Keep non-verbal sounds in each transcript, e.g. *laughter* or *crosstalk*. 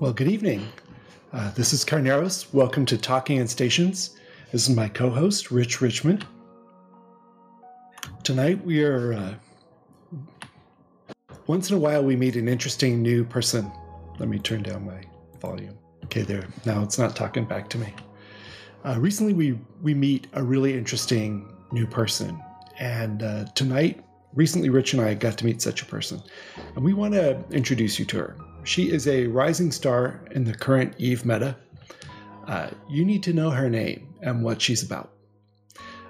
Well, good evening. Uh, this is Carneros. Welcome to Talking in Stations. This is my co host, Rich Richmond. Tonight we are. Uh, once in a while, we meet an interesting new person. Let me turn down my volume. Okay, there. Now it's not talking back to me. Uh, recently, we, we meet a really interesting new person. And uh, tonight, recently, Rich and I got to meet such a person. And we want to introduce you to her. She is a rising star in the current Eve meta. Uh, you need to know her name and what she's about.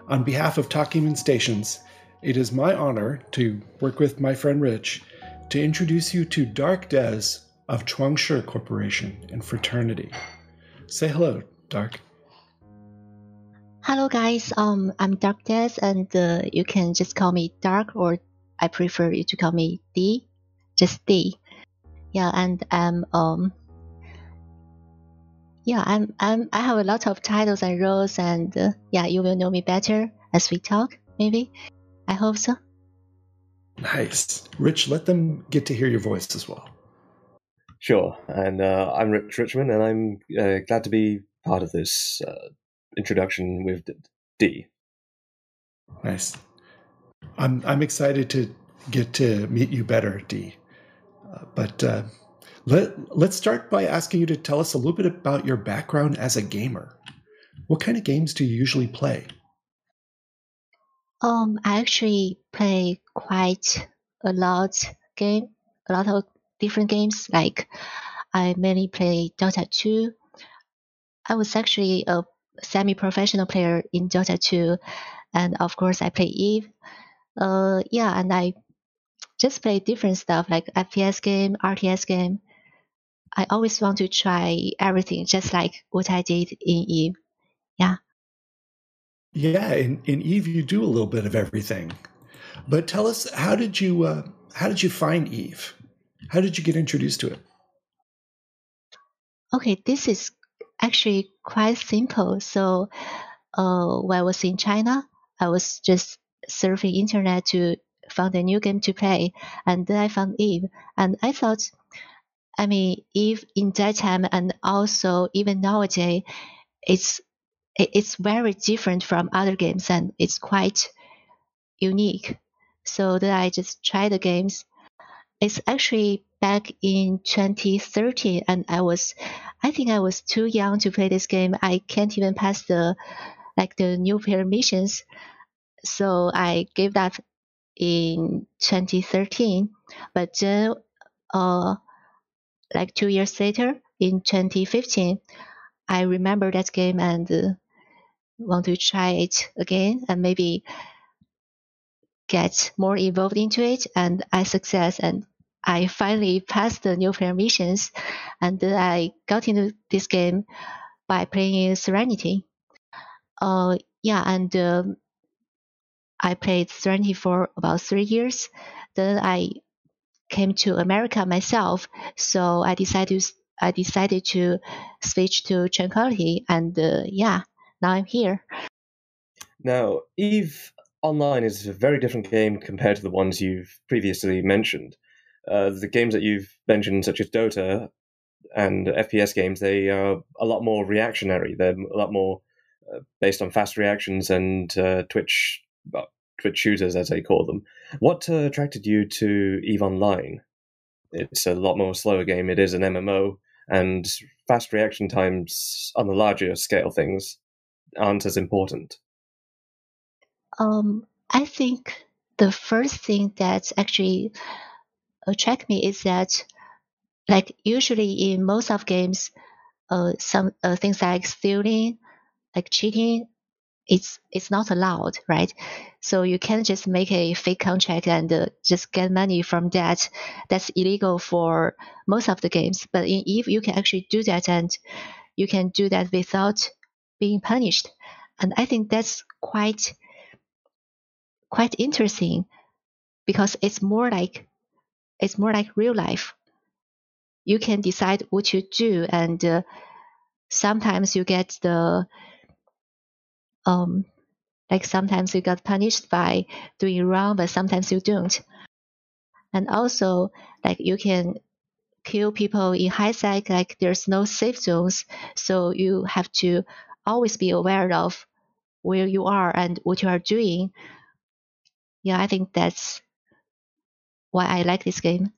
On behalf of Talking in Stations, it is my honor to work with my friend Rich to introduce you to Dark Des of Chuangshi Corporation and Fraternity. Say hello, Dark. Hello, guys. Um, I'm Dark Des, and uh, you can just call me Dark, or I prefer you to call me D, just D yeah and um um yeah i'm i'm i have a lot of titles and roles and uh, yeah you will know me better as we talk maybe. I hope so. Nice. Rich let them get to hear your voice as well. Sure. And uh, i'm rich richmond and i'm uh, glad to be part of this uh, introduction with d nice. I'm i'm excited to get to meet you better d but uh, let, let's start by asking you to tell us a little bit about your background as a gamer. What kind of games do you usually play? Um, I actually play quite a lot game, a lot of different games. Like I mainly play Dota 2. I was actually a semi-professional player in Dota 2, and of course I play Eve. Uh, yeah, and I just play different stuff like FPS game, RTS game. I always want to try everything, just like what I did in Eve. Yeah. Yeah, in, in Eve you do a little bit of everything. But tell us, how did you uh, how did you find Eve? How did you get introduced to it? Okay, this is actually quite simple. So, uh, when I was in China, I was just surfing internet to found a new game to play, and then I found Eve, and I thought, I mean, Eve in that time and also even nowadays, it's it's very different from other games and it's quite unique. So then I just tried the games. It's actually back in 2013 and I was I think I was too young to play this game. I can't even pass the like the nuclear missions. So I gave that in 2013, but then, uh, like two years later, in 2015, I remember that game and uh, want to try it again and maybe get more involved into it. And I success and I finally passed the new player missions, and I got into this game by playing Serenity. Uh, yeah, and um, I played Serenity for about three years. Then I came to America myself, so I decided to I decided to switch to Tranquility, and uh, yeah, now I'm here. Now, Eve Online is a very different game compared to the ones you've previously mentioned. Uh, the games that you've mentioned, such as Dota and FPS games, they are a lot more reactionary. They're a lot more uh, based on fast reactions and uh, Twitch Twitch shooters, as they call them. What uh, attracted you to Eve Online? It's a lot more slower game. It is an MMO, and fast reaction times on the larger scale things aren't as important. Um, I think the first thing that actually attract me is that, like usually in most of games, uh, some uh, things like stealing, like cheating, it's it's not allowed, right? So you can't just make a fake contract and uh, just get money from that. That's illegal for most of the games. But in Eve, you can actually do that, and you can do that without being punished. And I think that's quite quite interesting because it's more like it's more like real life. You can decide what you do, and uh, sometimes you get the um, like sometimes you got punished by doing wrong, but sometimes you don't. And also, like you can kill people in high sec, like there's no safe zones. So you have to always be aware of where you are and what you are doing. Yeah, I think that's why I like this game.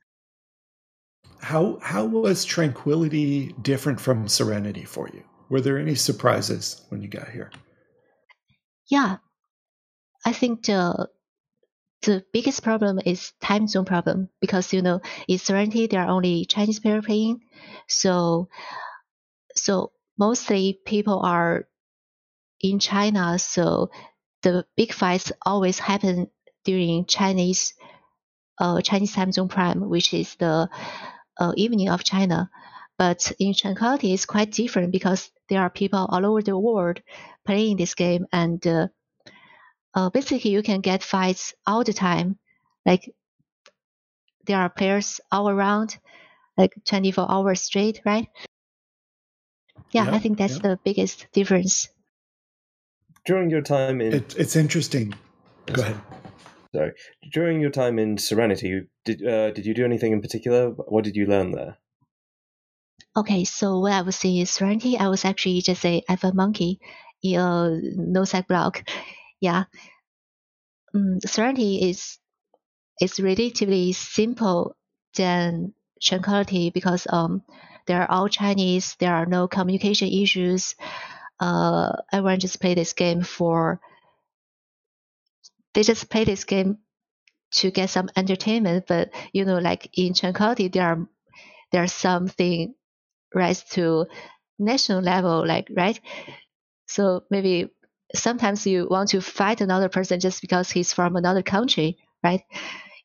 How how was Tranquility different from Serenity for you? Were there any surprises when you got here? Yeah, I think the the biggest problem is time zone problem because you know in Serenity there are only Chinese player playing, so so mostly people are in China, so the big fights always happen during Chinese uh, Chinese time zone prime, which is the uh, evening of China. But in Tranquility, it's quite different because there are people all over the world playing this game, and uh, uh, basically you can get fights all the time. Like there are players all around, like 24 hours straight, right? Yeah, I think that's the biggest difference. During your time in, it, it's interesting. Go ahead. Sorry. During your time in Serenity, did uh, did you do anything in particular? What did you learn there? Okay, so what I was in Serenity, I was actually just a F1 monkey a no-sec block. Yeah. Um, Serenity is is relatively simple than Tranquility because um they're all Chinese. There are no communication issues. Uh, everyone just play this game for. They just play this game to get some entertainment, but you know, like in Tranquility, there are there's something rise to national level, like right. So maybe sometimes you want to fight another person just because he's from another country, right?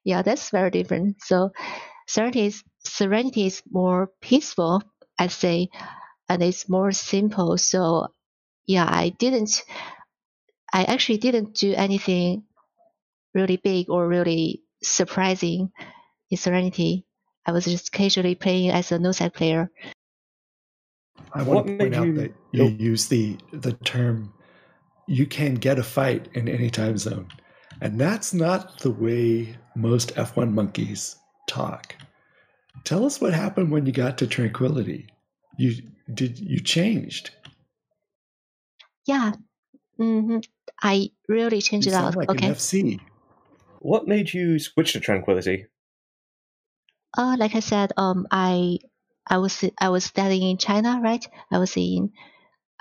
Yeah, that's very different. So Serenity is, Serenity is more peaceful, I say, and it's more simple. So yeah, I didn't, I actually didn't do anything really big or really surprising in Serenity. I was just casually playing as a no-sec player. I want to point out you, that you oh. use the the term you can get a fight in any time zone. And that's not the way most F1 monkeys talk. Tell us what happened when you got to Tranquility. You did you changed? Yeah, mm-hmm. I really changed you it out. Like okay. FC. What made you switch to Tranquility? Uh, like I said, um, I I was I was studying in China, right? I was in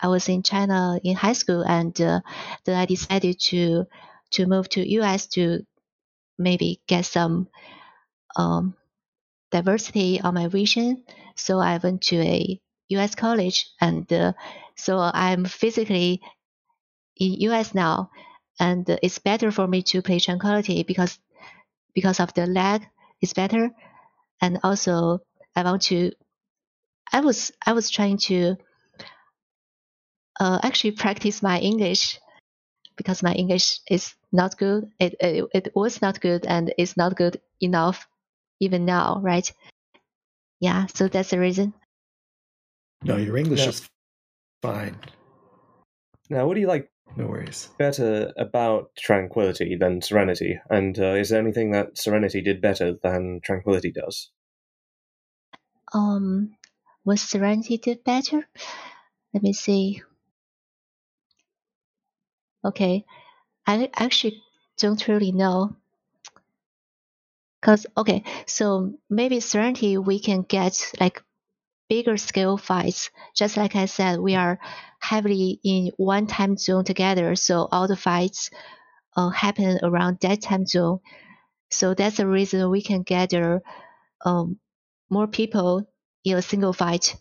I was in China in high school, and uh, then I decided to to move to US to maybe get some um, diversity on my vision. So I went to a US college, and uh, so I'm physically in US now, and it's better for me to play Tranquility because because of the lag is better, and also I want to. I was I was trying to uh, actually practice my English because my English is not good. It, it, it was not good and it's not good enough even now, right? Yeah, so that's the reason. No, your English yeah. is fine. Now, what do you like? No worries. Better about Tranquility than Serenity, and uh, is there anything that Serenity did better than Tranquility does? Um, what Serenity did better? Let me see. Okay, I actually don't really know. Cause okay, so maybe Serenity we can get like bigger scale fights. Just like I said, we are heavily in one time zone together, so all the fights uh, happen around that time zone. So that's the reason we can gather um, more people in a single fight.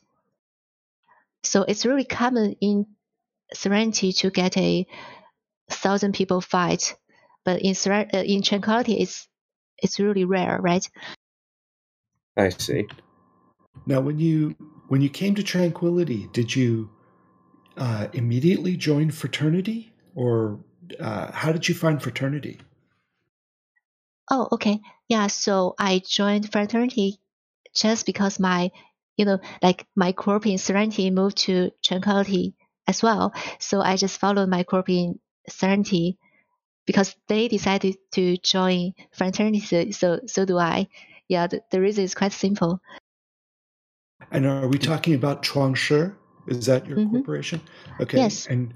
So it's really common in Serenity to get a thousand people fight, but in uh, in Tranquility, it's it's really rare, right? I see. Now, when you when you came to Tranquility, did you uh, immediately join fraternity, or uh, how did you find fraternity? Oh, okay, yeah. So I joined fraternity just because my, you know, like my corp in Serenity moved to Tranquility as well. So I just followed my corp in Serenity because they decided to join fraternity. So, so do I. Yeah, the, the reason is quite simple. And are we talking about Chuangshi? Is that your mm-hmm. corporation? Okay. Yes. And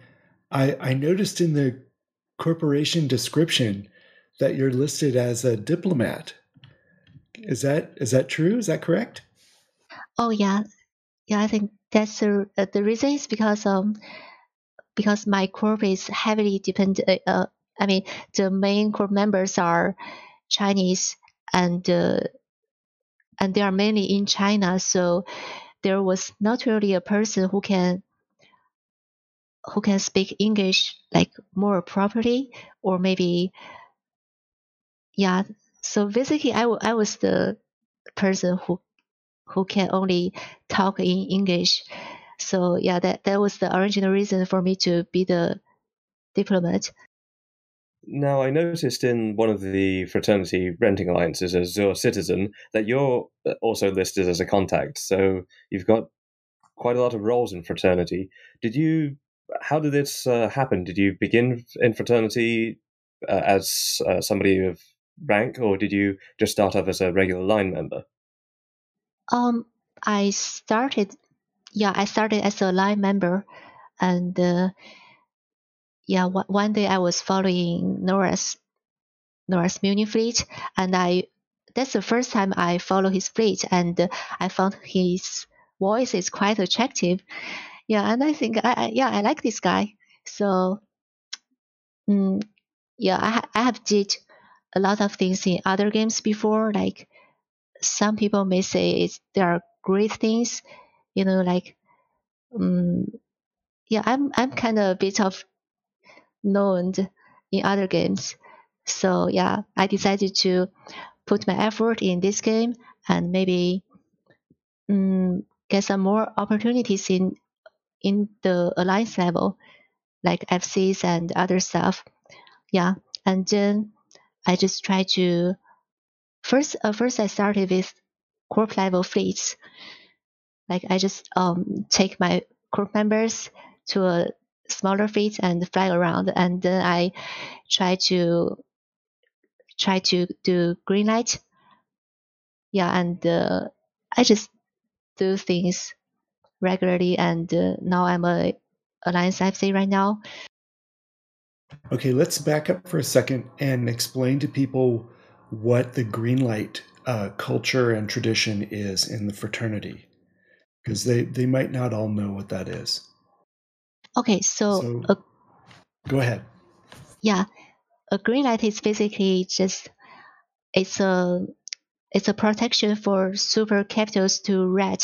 I, I noticed in the corporation description that you're listed as a diplomat. Is that is that true? Is that correct? Oh yeah, yeah. I think that's the uh, the reason is because um because my group is heavily dependent. Uh, uh, I mean, the main corp members are Chinese and uh, and they are mainly in China. So there was not really a person who can who can speak English like more properly, or maybe yeah. So basically, I, I was the person who who can only talk in English. So yeah, that that was the original reason for me to be the diplomat. Now, I noticed in one of the fraternity renting alliances as your citizen that you're also listed as a contact. So you've got quite a lot of roles in fraternity. Did you? How did this uh, happen? Did you begin in fraternity uh, as uh, somebody of rank, or did you just start off as a regular line member? Um, I started. Yeah, I started as a line member, and uh, yeah, one day I was following Nora's Nora's Munin fleet, and I that's the first time I follow his fleet, and I found his voice is quite attractive. Yeah, and I think I, yeah I like this guy. So, mm, yeah, I I have did a lot of things in other games before. Like some people may say it's there are great things, you know, like um, yeah, I'm I'm kind of a bit of known in other games. So yeah, I decided to put my effort in this game and maybe um, get some more opportunities in in the alliance level, like FCs and other stuff. Yeah, and then I just try to first. Uh, first, I started with corp level fleets. Like I just um take my corp members to a smaller feet and fly around. And then I try to try to do green light. Yeah, and uh, I just do things regularly. And uh, now I'm a Alliance FC right now. Okay, let's back up for a second and explain to people what the green light uh, culture and tradition is in the fraternity, because they, they might not all know what that is. Okay, so, so a, go ahead. Yeah, a green light is basically just it's a it's a protection for super capitals to red.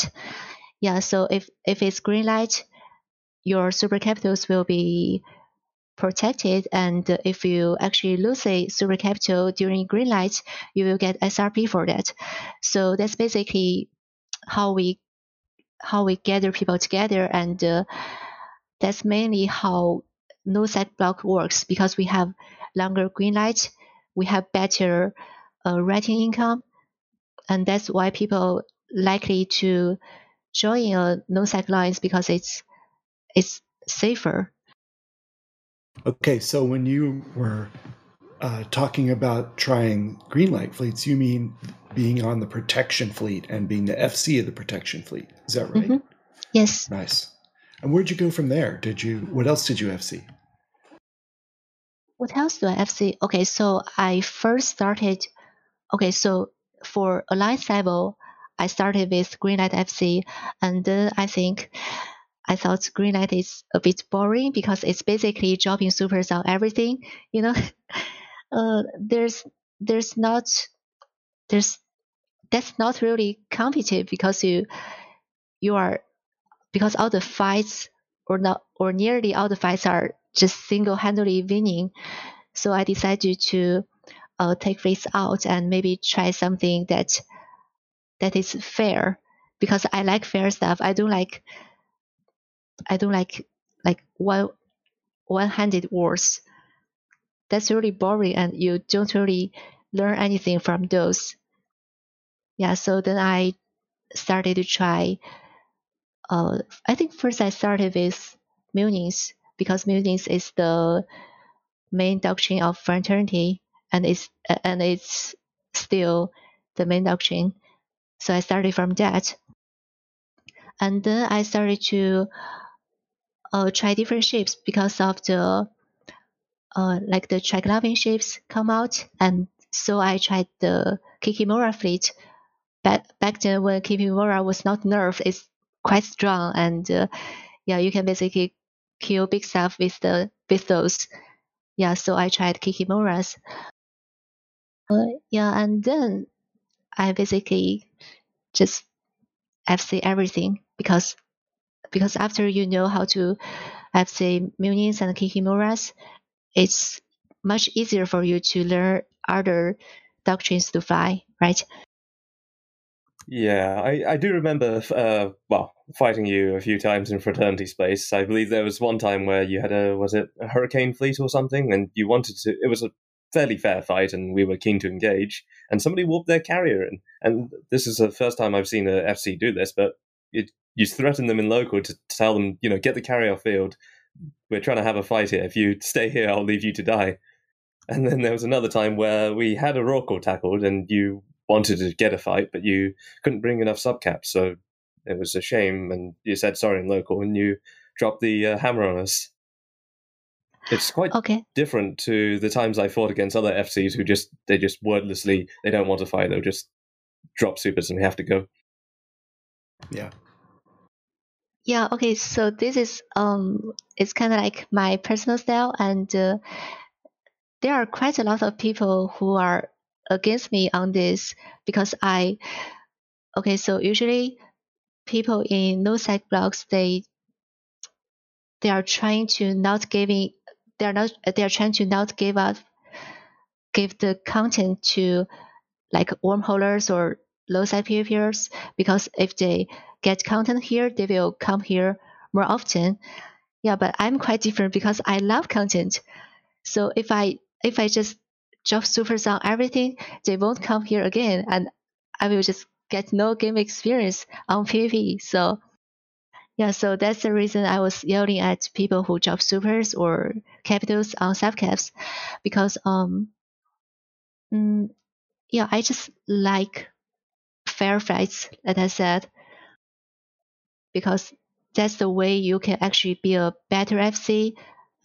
Yeah, so if if it's green light, your super capitals will be protected, and if you actually lose a super capital during green light, you will get SRP for that. So that's basically how we how we gather people together and. Uh, that's mainly how no-sec block works because we have longer green light, we have better uh, ratting income, and that's why people likely to join a no-sec lines because it's it's safer. Okay, so when you were uh, talking about trying green light fleets, you mean being on the protection fleet and being the FC of the protection fleet. Is that right? Mm-hmm. Yes. Nice. And where'd you go from there? Did you what else did you FC? What else do I FC? Okay, so I first started okay, so for Alliance level, I started with Greenlight FC and then I think I thought Greenlight is a bit boring because it's basically dropping supers on everything, you know. *laughs* uh, there's there's not there's that's not really competitive because you you are because all the fights or not or nearly all the fights are just single-handedly winning. So I decided to uh, take this out and maybe try something that that is fair because I like fair stuff. I don't like I don't like like one one-handed wars. That's really boring and you don't really learn anything from those. Yeah, so then I started to try uh, I think first I started with Munins because Munins is the main doctrine of fraternity and it's and it's still the main doctrine. So I started from that. and then I started to uh, try different shapes because of the uh, like the Triglavian shapes come out, and so I tried the Kikimora fleet. Back back then, when Kikimora was not nerfed, it's quite strong, and uh, yeah, you can basically kill big stuff with the with those. Yeah, so I tried Kikimoras. Uh, yeah, and then I basically just FC everything because because after you know how to FC Munins and Kikimoras, it's much easier for you to learn other doctrines to fly, right? Yeah, I, I do remember, uh, well, fighting you a few times in fraternity space. I believe there was one time where you had a, was it a hurricane fleet or something? And you wanted to, it was a fairly fair fight and we were keen to engage. And somebody warped their carrier in. And this is the first time I've seen a FC do this, but it, you threaten them in local to tell them, you know, get the carrier off field. We're trying to have a fight here. If you *laughs* stay here, I'll leave you to die. And then there was another time where we had a Rorqual tackled and you wanted to get a fight, but you couldn't bring enough subcaps. So it was a shame. And you said sorry in local and you dropped the uh, hammer on us. It's quite Okay. different to the times I fought against other FCs who just, they just wordlessly, they don't want to fight. They'll just drop supers and we have to go. Yeah. Yeah, okay, so this is um it's kind of like my personal style and uh, there are quite a lot of people who are against me on this because I okay, so usually people in no sec blogs they they are trying to not giving they are not they are trying to not give up give the content to like wormholers or low side PvPers because if they get content here, they will come here more often. Yeah, but I'm quite different because I love content. So if I if I just drop supers on everything, they won't come here again, and I will just get no game experience on PvP. So yeah, so that's the reason I was yelling at people who drop supers or capitals on subcaps, because um, mm, yeah, I just like fair fights, as I said, because that's the way you can actually be a better FC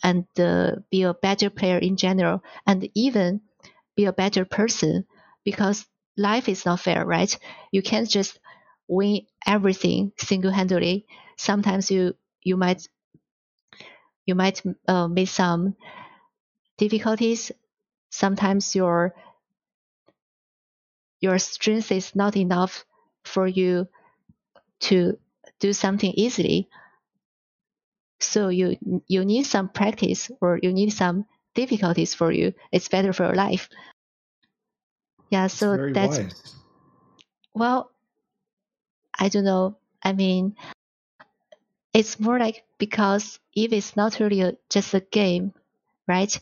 and uh, be a better player in general, and even be a better person. Because life is not fair, right? You can't just win everything single-handedly. Sometimes you you might you might uh, meet some difficulties. Sometimes your your strength is not enough for you to do something easily. So you you need some practice or you need some difficulties for you. It's better for your life. Yeah, so very that's well, I don't know. I mean, it's more like because if it's not really a, just a game, right?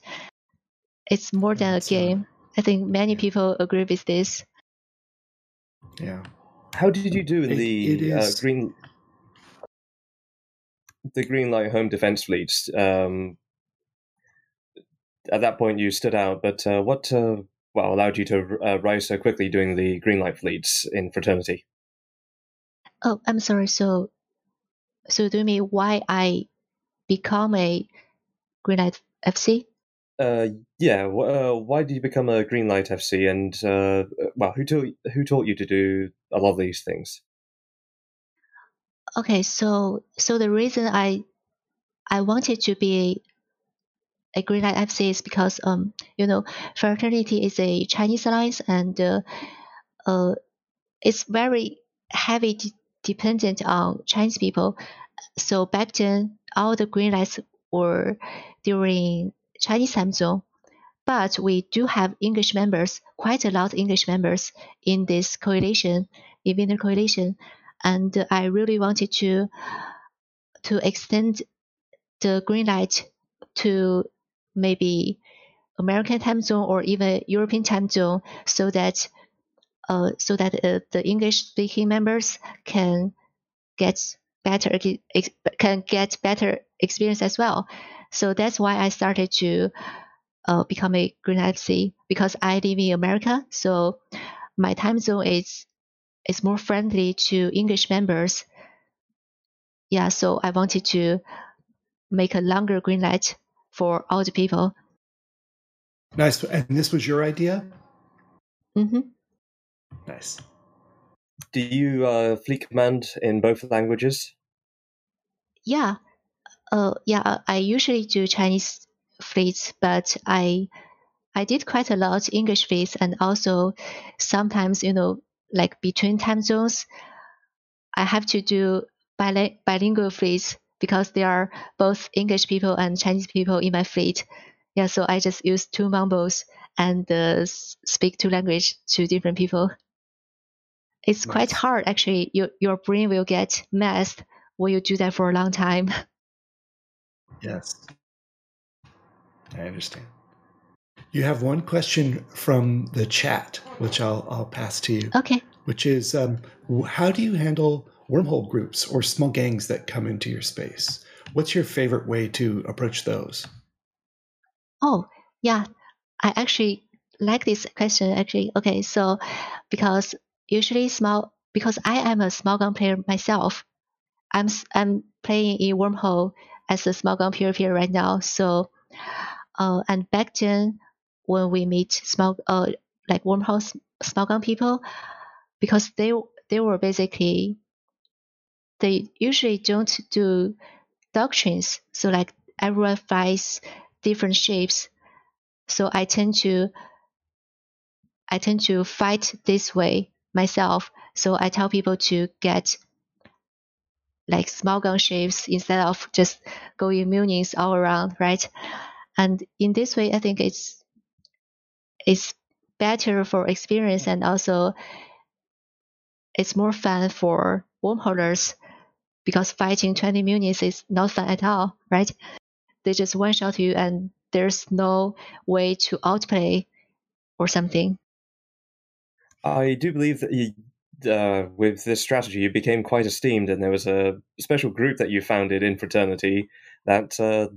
It's more than a not. game. I think many Yeah. people agree with this. Yeah. How did you do in It- the it uh, green the green light home defense fleets? Um, at that point, you stood out, but uh, what uh, well allowed you to uh, rise so quickly doing the green light fleets in fraternity? Oh, I'm sorry. So, so do you mean why I become a Green Light FC? Uh, yeah. Uh, why did you become a green light FC? And uh, well, who taught who taught you to do a lot of these things? Okay, so so the reason I I wanted to be a Greenlight FC is because um you know fraternity is a Chinese alliance and uh, uh it's very heavy de- dependent on Chinese people. So back then all the green lights were during Chinese time zone. But we do have English members, quite a lot of English members in this coalition, in Winter Coalition, and I really wanted to to extend the green light to maybe American time zone or even European time zone, so that uh, so that uh, the English speaking members can get better can get better experience as well. So that's why I started to uh, become a green Light FC because I live in America, so my time zone is is more friendly to English members. yeah, so I wanted to make a longer green light for all the people. Nice. And this was your idea? Mm-hmm. Nice. Do you uh, fleet command in both languages? Yeah. Uh, yeah, I usually do Chinese fleets, but I I did quite a lot English fleets and also sometimes, you know, like between time zones, I have to do biling- bilingual fleets because there are both English people and Chinese people in my fleet. Yeah, so I just use two mumbles and uh, speak two language to different people. It's nice. quite hard actually. Your your brain will get messed when you do that for a long time. *laughs* Yes, I understand. You have one question from the chat, which I'll I'll pass to you. Okay. Which is, um, how do you handle wormhole groups or small gangs that come into your space? What's your favorite way to approach those? Oh, yeah. I actually like this question actually. Okay, so because usually small because I am a small gun player myself. I'm I'm playing in wormhole as a small gun PvP right now. So, uh, and back then when we meet small uh like wormhole small gun people, because they they were basically they usually don't do doctrines. So like everyone fights different shapes. So I tend to I tend to fight this way myself. So I tell people to get like small gun shapes instead of just going munins all around, right? And in this way, I think it's it's better for experience and also it's more fun for wormholers because fighting 20 munins is not fun at all, right? They just one shot you and there's no way to outplay or something. I do believe that uh, with this strategy, you became quite esteemed, and there was a special group that you founded in fraternity that uh,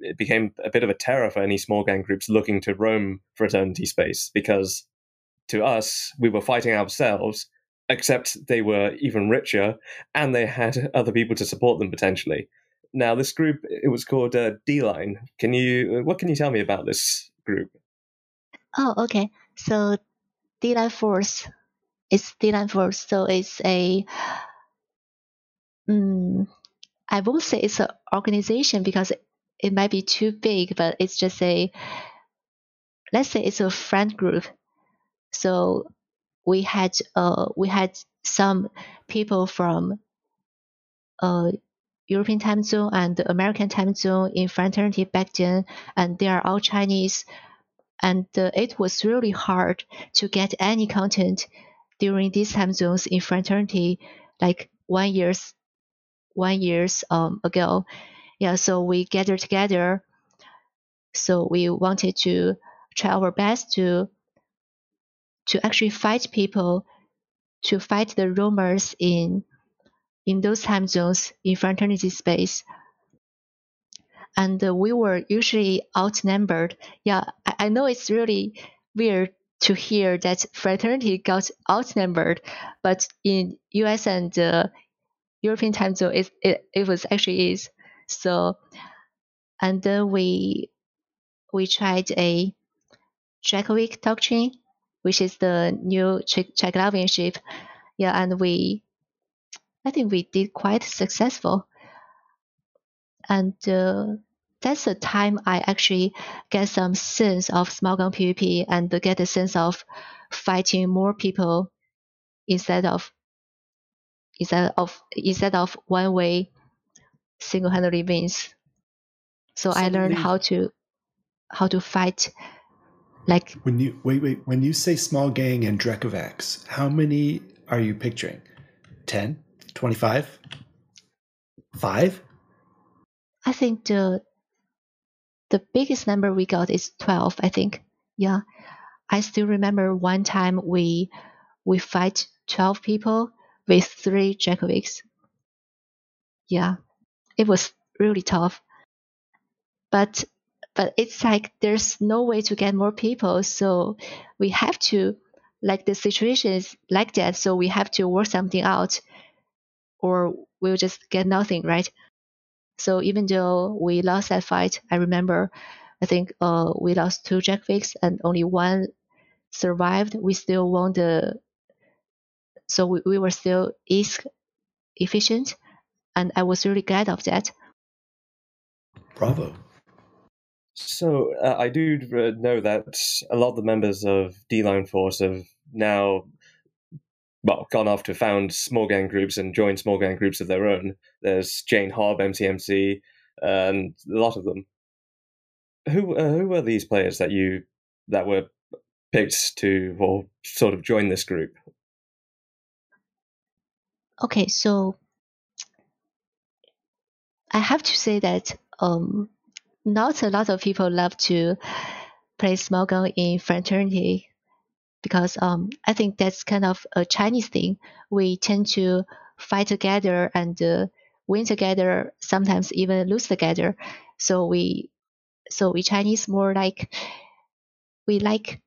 it became a bit of a terror for any small gang groups looking to roam fraternity space because to us, we were fighting ourselves, except they were even richer and they had other people to support them potentially. Now, this group, it was called uh, D Line. Can you, what can you tell me about this group? Oh, okay. So D-Line Force. It's D-Line Force, so it's a. Um, I won't say it's an organization because it might be too big, but it's just a. Let's say it's a friend group. So we had uh we had some people from uh European time zone and American time zone in fraternity back then, and they are all Chinese and uh, it was really hard to get any content during these time zones in fraternity like one years one years um, ago. Yeah so we gathered together. So we wanted to try our best to to actually fight people to fight the roamers in in those time zones in fraternity space. And we were usually outnumbered. Yeah, I, I know it's really weird to hear that fraternity got outnumbered, but in US and uh, European time zone, it, it, it was actually is. So, and then we we tried a Drekavac doctrine, which is the new Triglavian ship. Yeah, and we, I think we did quite successful. And uh, that's the time I actually get some sense of small gun PvP and get a sense of fighting more people instead of instead of instead of one way single handedly wins. So I learned how to how to fight like when you wait wait when you say small gang and Drekavacs, how many are you picturing? 10? 25? 5? I think the the biggest number we got is 12, I think. Yeah. I still remember one time we we fight 12 people with three Drekavacs. Yeah. It was really tough. But but it's like there's no way to get more people, so we have to like the situation is like that, so we have to work something out. or we'll just get nothing, right? So even though we lost that fight, I remember, I think uh, we lost two Jackfix and only one survived. We still won the, so we, we were still ISK efficient, and I was really glad of that. Bravo. So uh, I do uh, know that a lot of the members of D Line Force have now, well, gone off to found small gang groups and join small gang groups of their own. There's Jane Hobb, MCMC, and a lot of them. Who uh, who were these players that you that were picked to or sort of join this group? Okay, so I have to say that um, not a lot of people love to play small gun in fraternity because um, I think that's kind of a Chinese thing. We tend to fight together and uh, win together, sometimes even lose together. So we, so we Chinese more like we like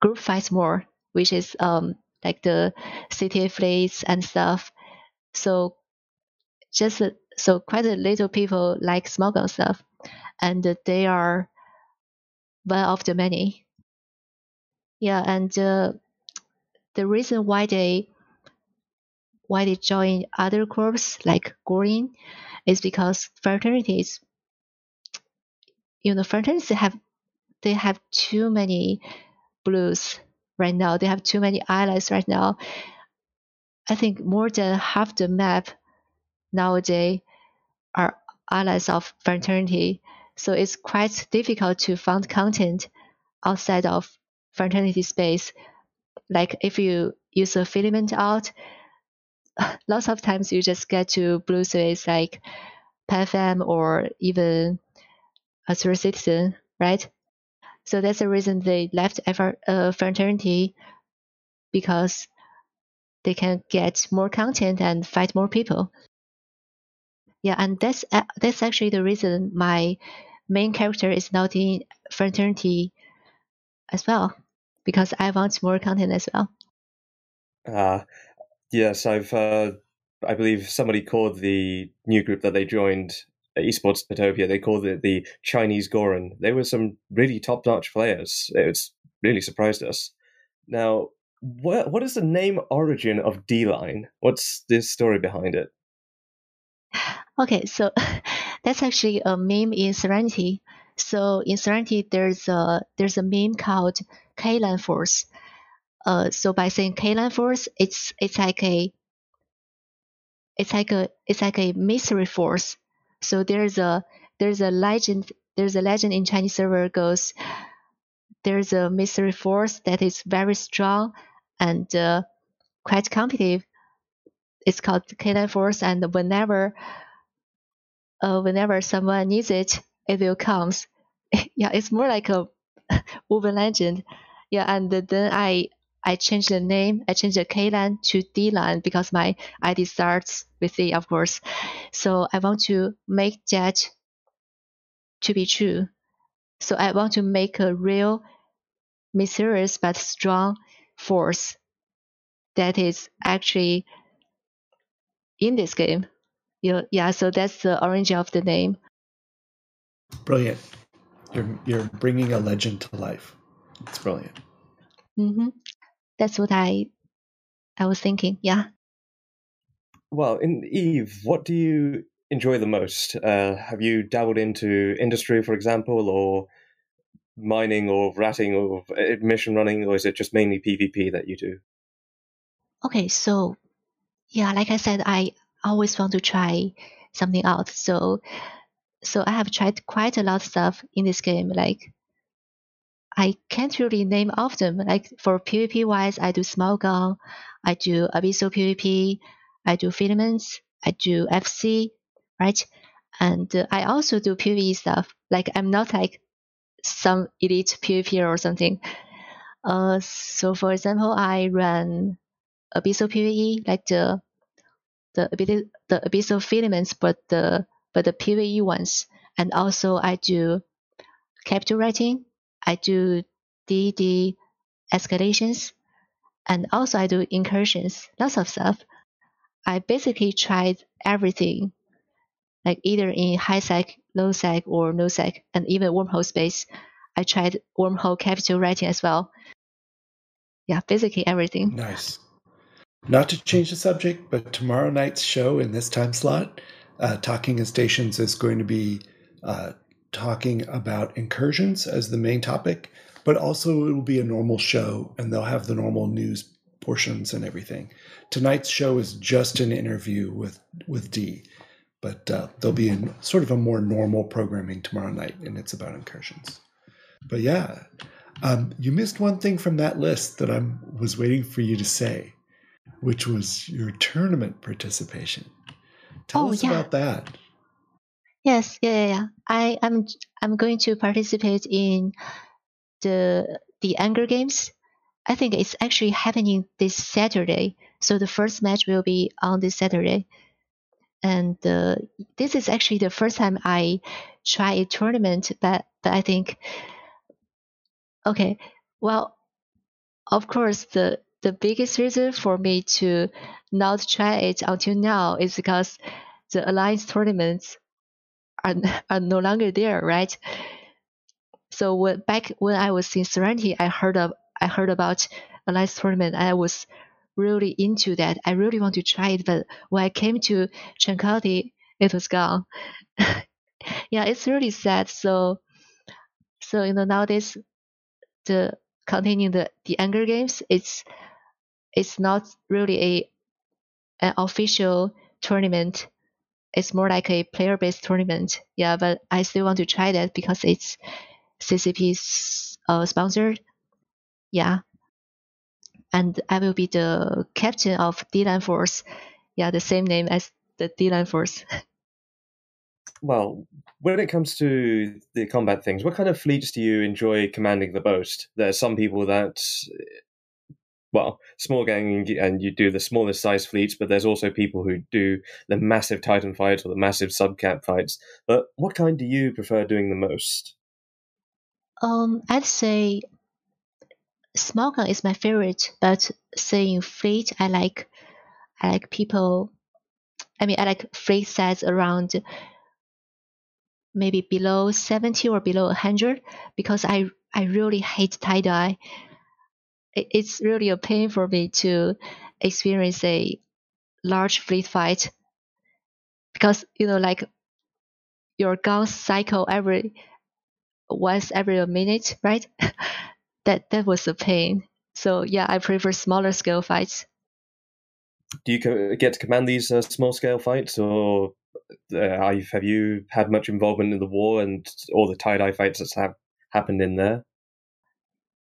group fights more, which is um, like the city fleets and stuff. So just so quite a little people like gun stuff, and they are one of the many. Yeah, and uh, the reason why they why they join other groups like green is because fraternities, you know, fraternities have they have too many blues right now. They have too many allies right now. I think more than half the map nowadays are allies of fraternity. So it's quite difficult to find content outside of fraternity space. Like if you use a filament out, *sighs* lots of times you just get to blue space like PanFam or even a third citizen, right? So that's the reason they left uh, fraternity because they can get more content and fight more people. Yeah, and that's uh, that's actually the reason my main character is not in fraternity as well, because I want more content as well. Uh, yes, I've uh, I believe somebody called the new group that they joined esports Petopia. They called it the Chinese Goran. They were some really top notch players. It's really surprised us. Now, what what is the name origin of D Line? What's the story behind it? Okay, so *laughs* that's actually a meme in Serenity. So in Serenity, there's a there's a meme called K-Line Force. Uh, so by saying K-Line Force, it's it's like a it's like a it's like a mystery force. So there's a there's a legend there's a legend in Chinese server goes there's a mystery force that is very strong and uh, quite competitive. It's called K-Line Force, and whenever uh, whenever someone needs it, it will comes. *laughs* yeah, it's more like a *laughs* urban legend. Yeah, and then I I changed the name. I changed the K-Line to D-Line because my ID starts with D, of course. So I want to make that to be true. So I want to make a real, mysterious but strong force that is actually in this game yeah, so that's the origin of the name. Brilliant. You're you're bringing a legend to life. It's brilliant. Mm-hmm. That's what I I was thinking. Yeah. Well, in Eve, what do you enjoy the most? Uh, have you dabbled into industry, for example, or mining, or ratting, or mission running, or is it just mainly PvP that you do? Okay, so yeah, like I said, I always want to try something out. So, so I have tried quite a lot of stuff in this game. Like, I can't really name of them. Like for PvP wise, I do small gun, I do abyssal PvP, I do filaments, I do FC, right? And uh, I also do PvE stuff. Like I'm not like some elite PvP or something. Uh, so for example, I run abyssal PvE, like the the abyssal, the abyssal filaments, but the but the PVE ones. And also I do capital writing, I do DD escalations, and also I do incursions, lots of stuff. I basically tried everything, like either in high sec, low sec, or no sec, and even wormhole space. I tried wormhole capital writing as well. Yeah, basically everything. Nice. Not to change the subject, but tomorrow night's show in this time slot, uh, Talking in Stations is going to be uh, talking about incursions as the main topic, but also it will be a normal show and they'll have the normal news portions and everything. Tonight's show is just an interview with with D, but uh, there'll be a, sort of a more normal programming tomorrow night, and it's about incursions. But yeah, um, you missed one thing from that list that I was waiting for you to say, which was your tournament participation. Tell Oh, us yeah. about that. Yes, yeah, yeah, yeah. I am I'm going to participate in the the Anger Games. I think it's actually happening this Saturday. So the first match will be on this Saturday. And uh, this is actually the first time I try a tournament, but but I think okay, well, of course the the biggest reason for me to not try it until now is because the alliance tournaments are, *laughs* are no longer there, right? So when, back when I was in Serenity, I heard of I heard about alliance tournament. I was really into that. I really want to try it, but when I came to Tranquility, it was gone. *laughs* yeah, it's really sad. So, so you know nowadays, the continuing the the Anger Games, it's it's not really a an official tournament. It's more like a player based tournament. Yeah, but I still want to try that because it's CCP's uh, sponsored. Yeah. And I will be the captain of D-Line Force. Yeah, the same name as the D-Line Force. *laughs* Well, when it comes to the combat things, what kind of fleets do you enjoy commanding the most? There are some people that, well, small gang and you do the smallest size fleets, but there's also people who do the massive Titan fights or the massive subcap fights. But what kind do you prefer doing the most? Um, I'd say small gun is my favorite, but saying fleet, I like I like people. I mean, I like fleet size around maybe below seventy or below hundred because I I really hate TiDi. It, it's really a pain for me to experience a large fleet fight because you know like your guns cycle every once every minute, right? *laughs* that that was a pain. So yeah, I prefer smaller scale fights. Do you get to command these uh, small scale fights, or uh, have you had much involvement in the war and all the TiDi fights that's have happened in there?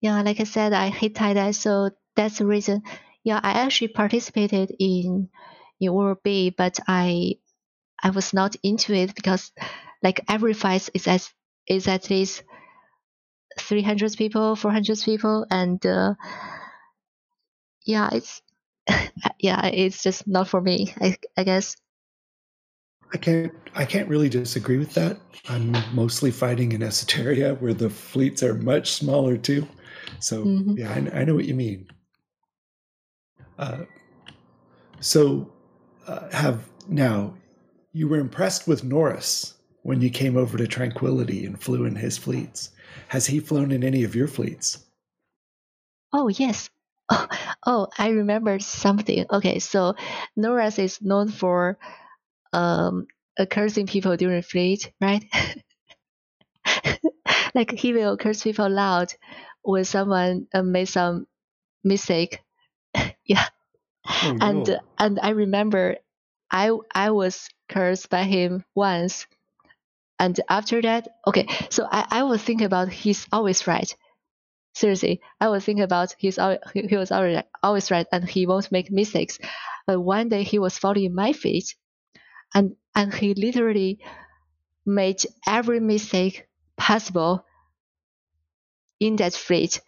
Yeah, like I said, I hate TiDi, so that's the reason. Yeah, I actually participated in in World B, but I I was not into it because like every fight is at is at least three hundred people, four hundred people, and uh, yeah, it's *laughs* yeah, it's just not for me. I I guess. I can't I can't really disagree with that. I'm mostly fighting in Esoteria where the fleets are much smaller too. So Mhm. yeah, I, I know what you mean. Uh, so uh, have now you were impressed with Norris when you came over to Tranquility and flew in his fleets. Has he flown in any of your fleets? Oh yes. Oh, *laughs* oh, I remember something. Okay, so Norris is known for um cursing people during fleet, right? *laughs* like he will curse people loud when someone uh, made some mistake. *laughs* yeah, Oh, and no. and I remember I I was cursed by him once, and after that, okay, so I I was thinking about he's always right. Seriously, I was thinking about he's al- he, was always always right and he won't make mistakes. But one day he was following my feet, and and he literally made every mistake possible in that fleet.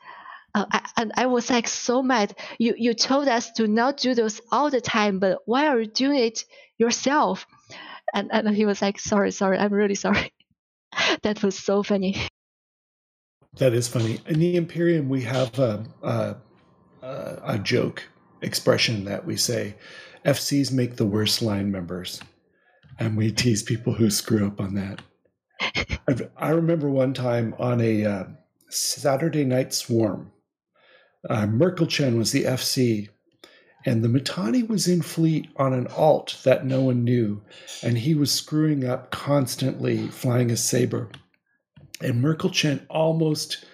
Uh, I, and I was like so mad. You you told us to not do those all the time, but why are you doing it yourself? And and he was like, sorry, sorry, I'm really sorry. *laughs* that was so funny. That is funny. In the Imperium, we have a, a, a, a joke expression that we say FCs make the worst line members, and we tease people who screw up on that. *laughs* I remember one time on a uh, Saturday Night Swarm, uh, Merkel Chen was the FC, and the Mittani was in fleet on an alt that no one knew, and he was screwing up constantly, flying a Sabre. And Merkel Chen almost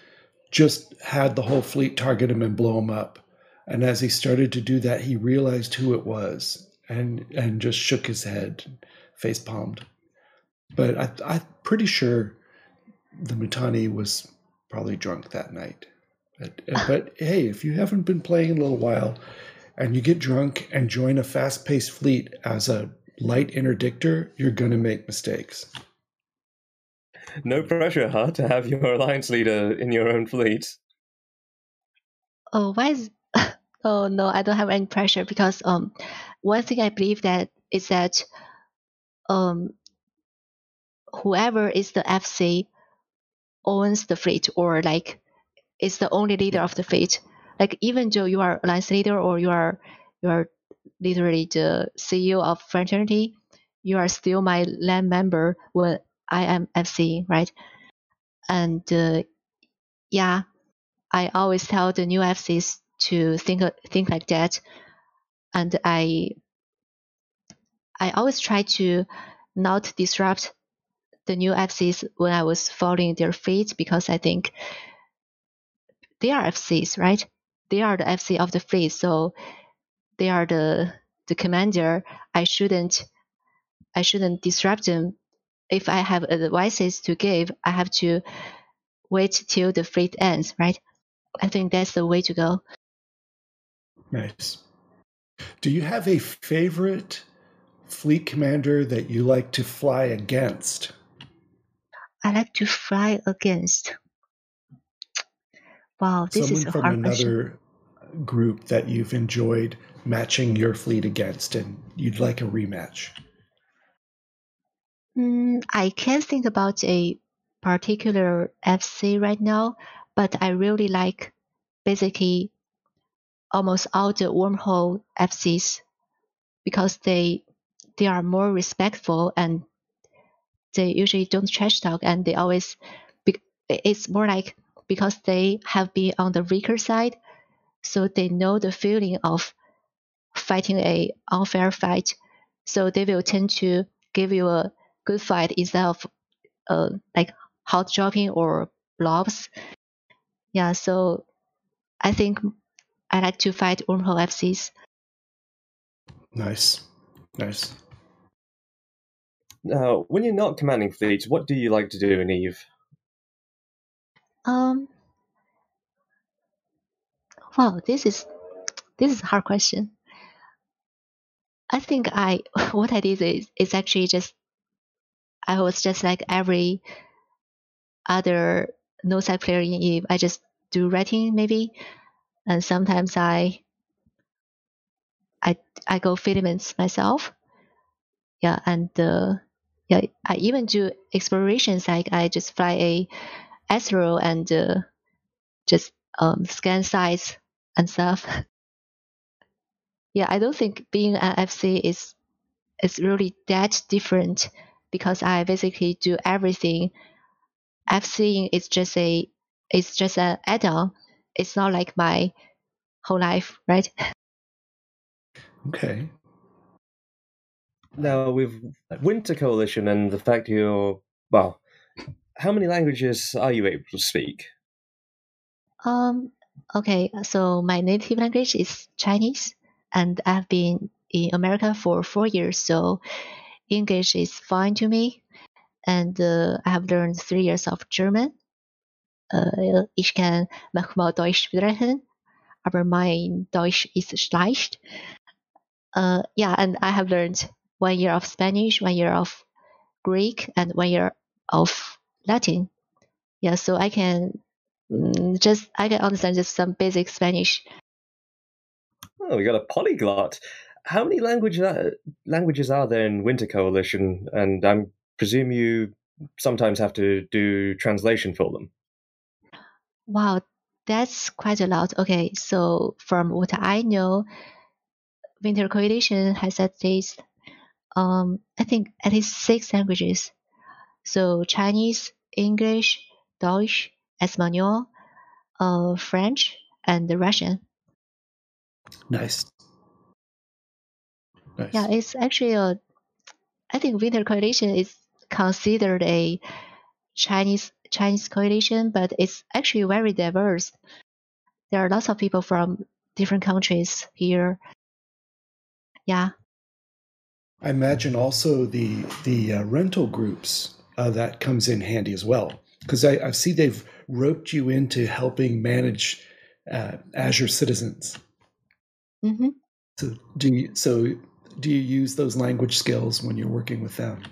just had the whole fleet target him and blow him up. And as he started to do that, he realized who it was and and just shook his head, face palmed. But I, I'm pretty sure the Mittani was probably drunk that night. But, but hey, if you haven't been playing in a little while and you get drunk and join a fast paced fleet as a light interdictor, you're going to make mistakes. No pressure, huh, to have your alliance leader in your own fleet? Oh, why is. *laughs* Oh, no, I don't have any pressure because um, one thing I believe that is that um, whoever is the FC owns the fleet or like is the only leader of the fleet. Like even though you are alliance leader or you are you are literally the CEO of fraternity, you are still my land member when I am FC, right? And uh, yeah, I always tell the new FCs to think think like that, and I I always try to not disrupt the new FCs when I was following their feet because I think they are FCs, right? They are the FC of the fleet, so they are the the commander. I shouldn't I shouldn't disrupt them. If I have advices to give, I have to wait till the fleet ends, right? I think that's the way to go. Nice. Do you have a favorite fleet commander that you like to fly against? I like to fly against. Wow, this Someone is a from hard another question. group that you've enjoyed matching your fleet against and you'd like a rematch. Mm, I can't think about a particular FC right now, but I really like basically almost all the wormhole FCs because they they are more respectful and they usually don't trash talk and they always be- it's more like because they have been on the weaker side so they know the feeling of fighting a unfair fight so they will tend to give you a good fight instead of uh, like hot dropping or blobs yeah so i think i like to fight wormhole fcs Nice. Nice. Now, when you're not commanding fleets, what do you like to do in Eve? Um. Wow, this is this is a hard question. I think I *laughs* what I did is is actually just I was just like every other no side player in Eve. I just do ratting maybe, and sometimes I I I go filaments myself. Yeah, and uh, yeah, I even do explorations. Like I just fly a Astero and uh, just um, scan sites and stuff. *laughs* yeah, I don't think being an FC is is really that different because I basically do everything. FCing is just a it's just an add-on. It's not like my whole life, right? Okay. Now, with Winter Coalition and the fact you're, well, how many languages are you able to speak? Um, okay, so my native language is Chinese, and I've been in America for four years, so English is fine to me. And uh, I have learned three years of German. Äh, ich kann manchmal Deutsch sprechen, aber mein Deutsch ist schlecht. Uh, yeah, and I have learned one year of Spanish, one year of Greek, and one year of Latin. Yeah, so I can mm, just I can understand just some basic Spanish. Oh, we got a polyglot. How many language languages are there in Winter Coalition? And I presume you sometimes have to do translation for them. Wow, that's quite a lot. Okay, so from what I know, Winter Coalition has at least, um, I think, at least six languages. So Chinese, English, Deutsch, Espanol, uh, French, and Russian. Nice. Nice. Yeah, it's actually a. I think Winter Coalition is considered a Chinese Chinese coalition, but it's actually very diverse. There are lots of people from different countries here. Yeah. I imagine also the the uh, rental groups uh, that comes in handy as well because I, I see they've roped you into helping manage uh, Azure citizens. Mm-hmm. So do you so do you use those language skills when you're working with them?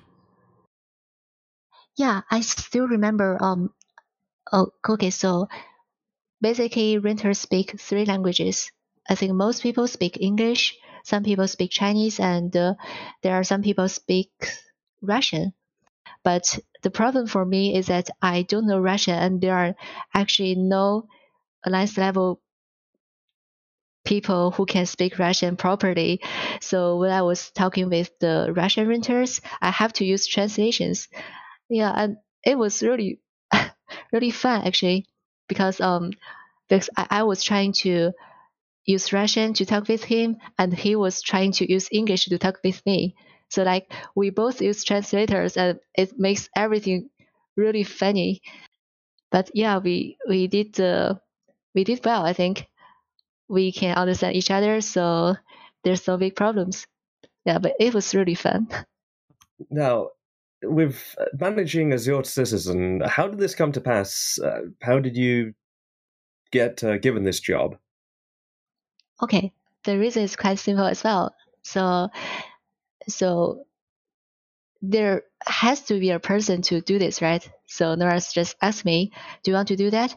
Yeah, I still remember. Um, oh, okay. So basically, renters speak three languages. I think most people speak English. Some people speak Chinese, and uh, there are some people speak Russian. But the problem for me is that I don't know Russian, and there are actually no alliance level people who can speak Russian properly. So when I was talking with the Russian renters, I have to use translations. Yeah, and it was really, *laughs* really fun actually, because um, because I, I was trying to use Russian to talk with him, and he was trying to use English to talk with me. So like we both use translators, and it makes everything really funny. But yeah, we we did uh, we did well. I think we can understand each other, so there's no big problems. Yeah, but it was really fun. *laughs* Now, with managing Azure Citizen, how did this come to pass? Uh, how did you get uh, given this job? Okay, the reason is quite simple as well. So, so there has to be a person to do this, right? So Nora just asked me, "Do you want to do that?"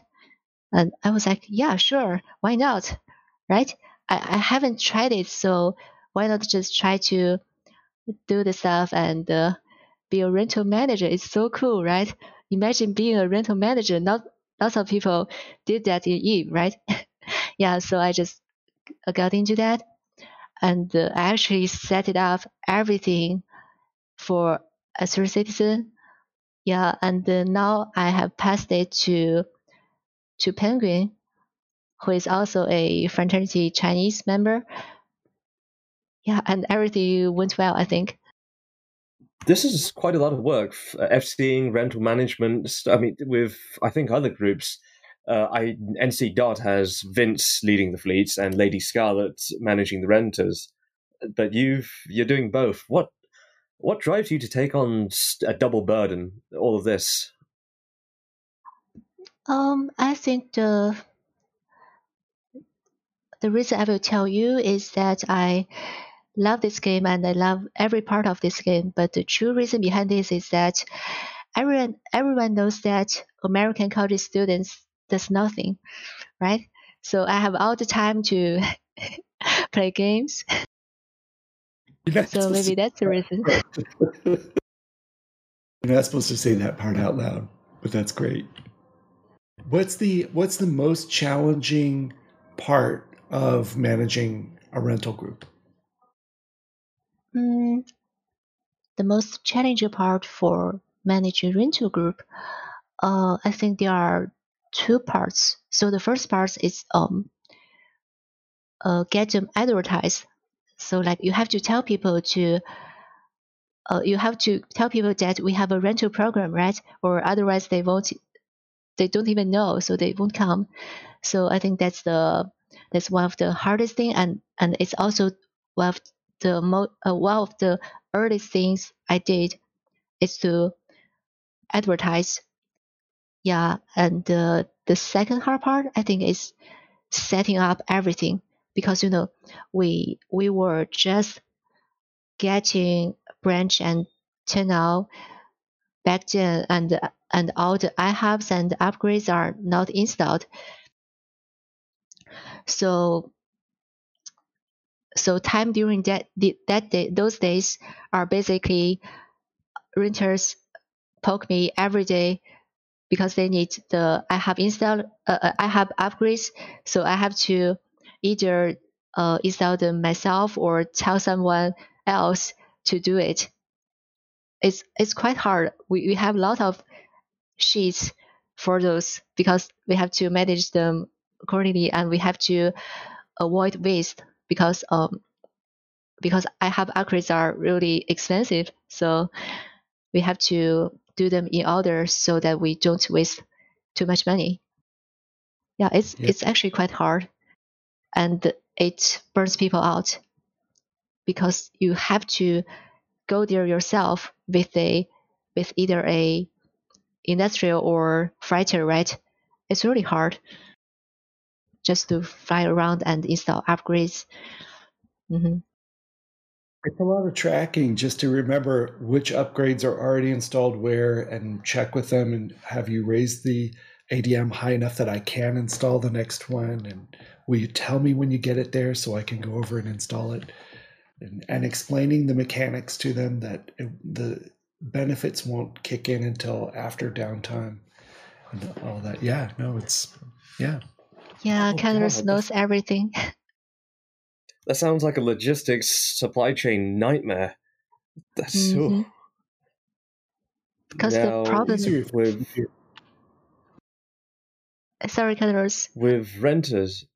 And I was like, "Yeah, sure. Why not?" Right? I, I haven't tried it, so why not just try to do the stuff and uh, be a rental manager? It's so cool, right? Imagine being a rental manager. Not lots of people did that in Eve, right? *laughs* yeah, so I just got into that, and uh, actually set it up everything for Azure Citizen. Yeah, and uh, now I have passed it to to Penguin, who is also a fraternity Chinese member. Yeah, and everything went well, I think. This is quite a lot of work. FCing, rental management. I mean, with I think other groups, uh, I NC Dot has Vince leading the fleets and Lady Scarlet managing the renters. But you've you're doing both. What what drives you to take on a double burden? All of this. Um, I think the the reason I will tell you is that I love this game and I love every part of this game. But the true reason behind this is that everyone everyone knows that American college students does nothing, right? So I have all the time to *laughs* play games. so maybe that's the reason. *laughs* You're not supposed to say that part out loud, but that's great. What's the what's the most challenging part of managing a rental group? Mm, the most challenging part for managing rental group, uh, I think there are two parts. So the first part is um uh, get them advertised. So like you have to tell people to uh, you have to tell people that we have a rental program, right? Or otherwise they won't they don't even know, so they won't come. So I think that's the that's one of the hardest thing, and and it's also one of the mo- uh, one of the earliest things I did is to advertise yeah, and uh, the second hard part I think is setting up everything because you know we we were just getting Branch and Tenal back then and and all the iHubs and upgrades are not installed. So so time during that that day those days are basically renters poke me every day because they need the iHub installed uh, uh, iHub upgrades, so I have to either uh, install them myself or tell someone else to do it. It's it's quite hard. We we have a lot of sheets for those because we have to manage them accordingly and we have to avoid waste because um because iHub upgrades are really expensive. So we have to do them in order so that we don't waste too much money. Yeah, it's Yeah. it's actually quite hard and it burns people out because you have to go there yourself with a with either a industrial or fighter, right? It's really hard just to fly around and install upgrades. hmm It's a lot of tracking just to remember which upgrades are already installed where and check with them and have you raised the ADM high enough that I can install the next one and will you tell me when you get it there so I can go over and install it and, and explaining the mechanics to them that it, the benefits won't kick in until after downtime and all that. Yeah, no, it's yeah. Yeah, Oh, Canvas knows everything. *laughs* That sounds like a logistics supply chain nightmare. That's so. Mhm. Because the problem- with *laughs* Sorry, Canvas. with renters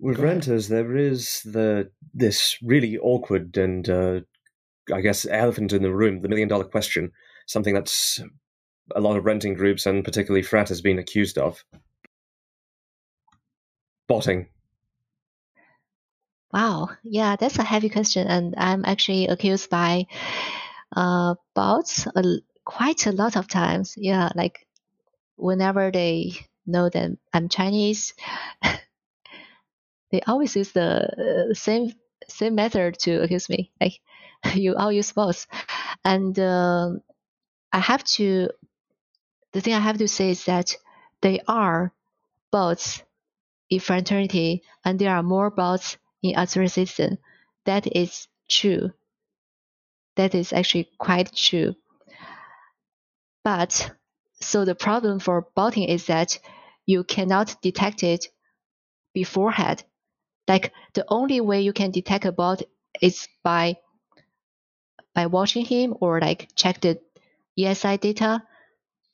with renters there is the this really awkward and uh, i guess elephant in the room the million dollar question something that's a lot of renting groups and particularly frat has been accused of botting Wow, yeah, that's a heavy question, and I'm actually accused by uh, bots a, quite a lot of times. Yeah, like whenever they know that I'm Chinese, *laughs* they always use the uh, same same method to accuse me. Like *laughs* you all use bots, and um I have to. The thing I have to say is that they are bots in fraternity, and there are more bots in system. That is true. That is actually quite true. But so the problem for botting is that you cannot detect it beforehand. Like the only way you can detect a bot is by by watching him or like check the ESI data.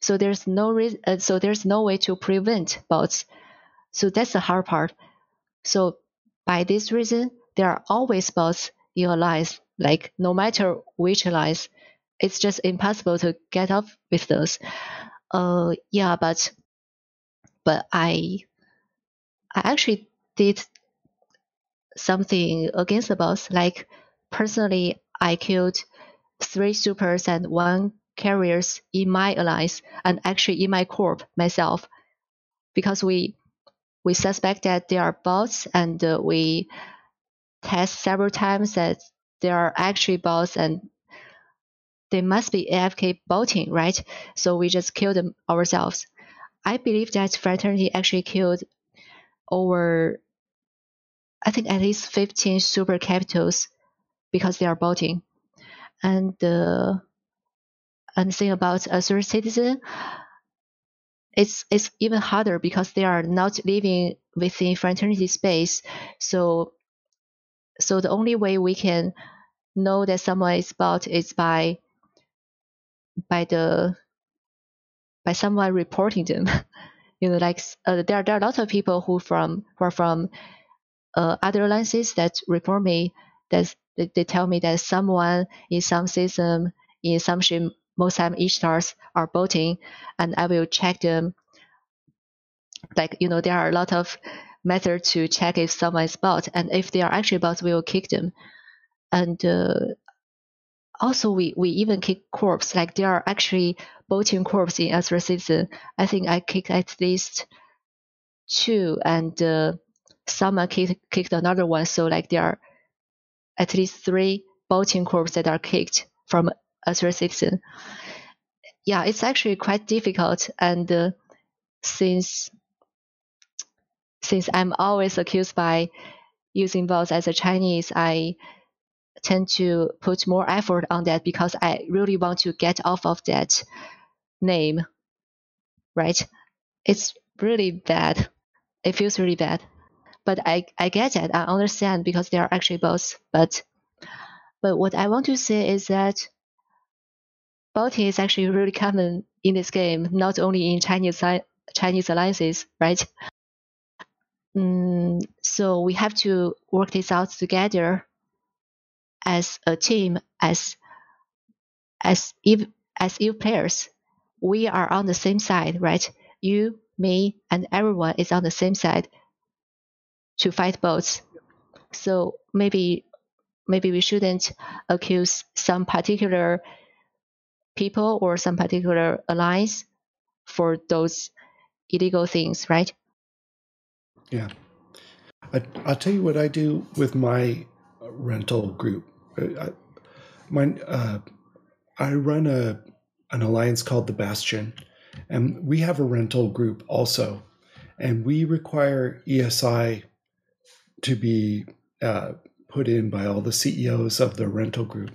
So there's no reason. Uh, so there's no way to prevent bots. So that's the hard part. So by this reason, there are always bots in alliance. Like no matter which alliance, it's just impossible to get up with those. Uh, yeah, but but I I actually did something against the boss. Like personally, I killed three supers and one carriers in my alliance and actually in my corp myself because we we suspect that they are bots and uh, we test several times that they are actually bots and they must be AFK botting, right? So we just kill them ourselves. I believe that fraternity actually killed over, I think at least 15 super capitals because they are botting. And uh, and thing about Azure Citizen, it's it's even harder because they are not living within fraternity space. So so the only way we can know that someone is bought is by by the by someone reporting them. *laughs* you know, like uh, there there are a lot of people who from who are from uh, other alliances that report me that they, they tell me that someone in some system in some most time Ishtars are botting and I will check them. Like you know there are a lot of methods to check if someone is bot and if they are actually bots we will kick them. And uh, also we, we even kick corpse like there are actually botting corpse in Azure Citizen I think I kicked at least two and uh, someone kicked, kicked another one. So like there are at least three botting corps that are kicked from Azure Citizen yeah it's actually quite difficult and uh, since since I'm always accused by using bots as a Chinese, I tend to put more effort on that because I really want to get off of that name. Right? It's really bad. It feels really bad. but I, I get it. I understand because they are actually both. But but what I want to say is that botting is actually really common in this game, not only in Chinese Chinese alliances, right? Mm, so we have to work this out together as a team, as as if as you players. We are on the same side, right? You, me, and everyone is on the same side to fight bots. So maybe maybe we shouldn't accuse some particular people or some particular alliance for those illegal things, right? Yeah. I, will tell you what I do with my rental group. I, my, uh, I run a an alliance called the Bastion, and we have a rental group also, and we require ESI to be uh, put in by all the CEOs of the rental group.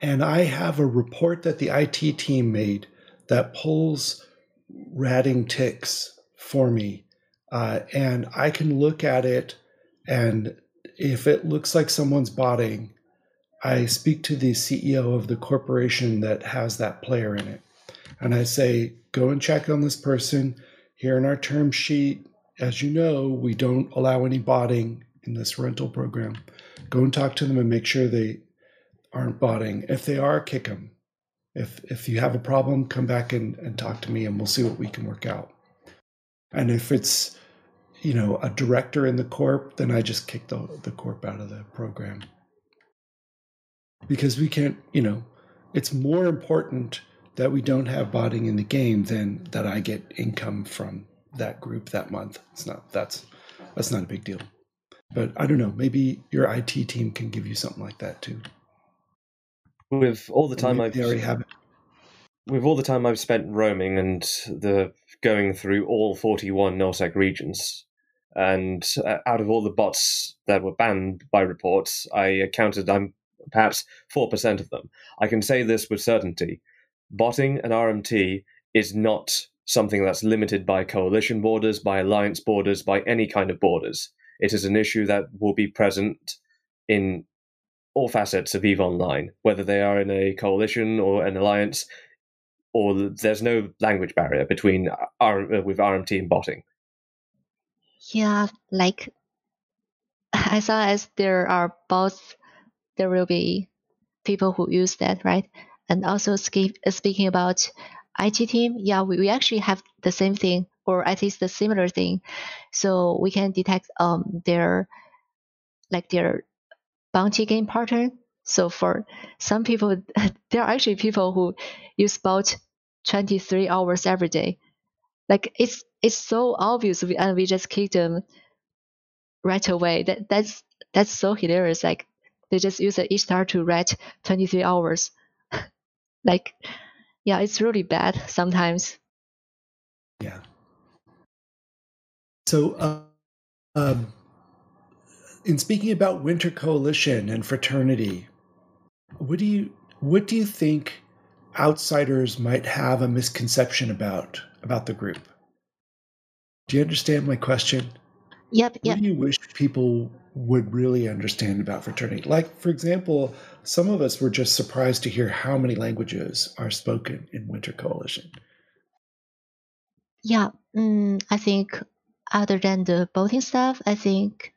And I have a report that the IT team made that pulls ratting ticks for me. Uh, and I can look at it, and if it looks like someone's botting, I speak to the CEO of the corporation that has that player in it. And I say, go and check on this person. Here in our term sheet, as you know, we don't allow any botting in this rental program. Go and talk to them and make sure they aren't botting. If they are, kick them. If if you have a problem, come back and, and talk to me and we'll see what we can work out. And if it's you know a director in the corp, then I just kick the the corp out of the program. Because we can't, you know, it's more important that we don't have botting in the game than that I get income from that group that month. It's not that's that's not a big deal. But I don't know, maybe your IT team can give you something like that too with all the time I've already have it. with all the time I've spent roaming and the going through all 41 nullsec regions, and uh, out of all the bots that were banned by reports, I counted I'm perhaps four percent of them. I can say this with certainty: botting an RMT is not something that's limited by coalition borders, by alliance borders, by any kind of borders. It is an issue that will be present in all facets of EVE Online, whether they are in a coalition or an alliance, or there's no language barrier between R- uh, with RMT and botting. Yeah, like *laughs* as long as there are bots, there will be people who use that, right? And also speaking about IT team, yeah, we, we actually have the same thing, or at least the similar thing. So we can detect um their like their bounty game pattern. So for some people, *laughs* there are actually people who use about 23 hours every day. Like it's it's so obvious, and we just kick them right away. That that's that's so hilarious. Like they just use Ishtar to write 23 hours. *laughs* like, yeah, it's really bad sometimes. Yeah. So, uh, um, in speaking about Winter Coalition and fraternity, what do you what do you think outsiders might have a misconception about about the group? Do you understand my question? Yep. Yep. What do you wish people would really understand about fraternity? Like, for example, some of us were just surprised to hear how many languages are spoken in Winter Coalition. Yeah, mm, I think other than the botting stuff, I think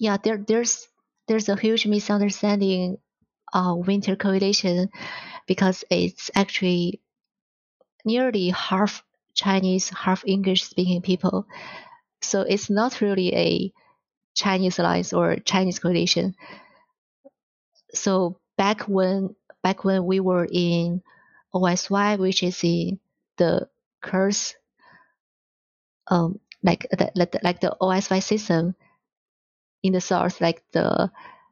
yeah, there there's there's a huge misunderstanding of winter coalition because it's actually nearly half Chinese, half English speaking people. So it's not really a Chinese alliance or Chinese coalition. So back when back when we were in OSY, which is in the curse, um, like the, like the OSY system, in the south, like the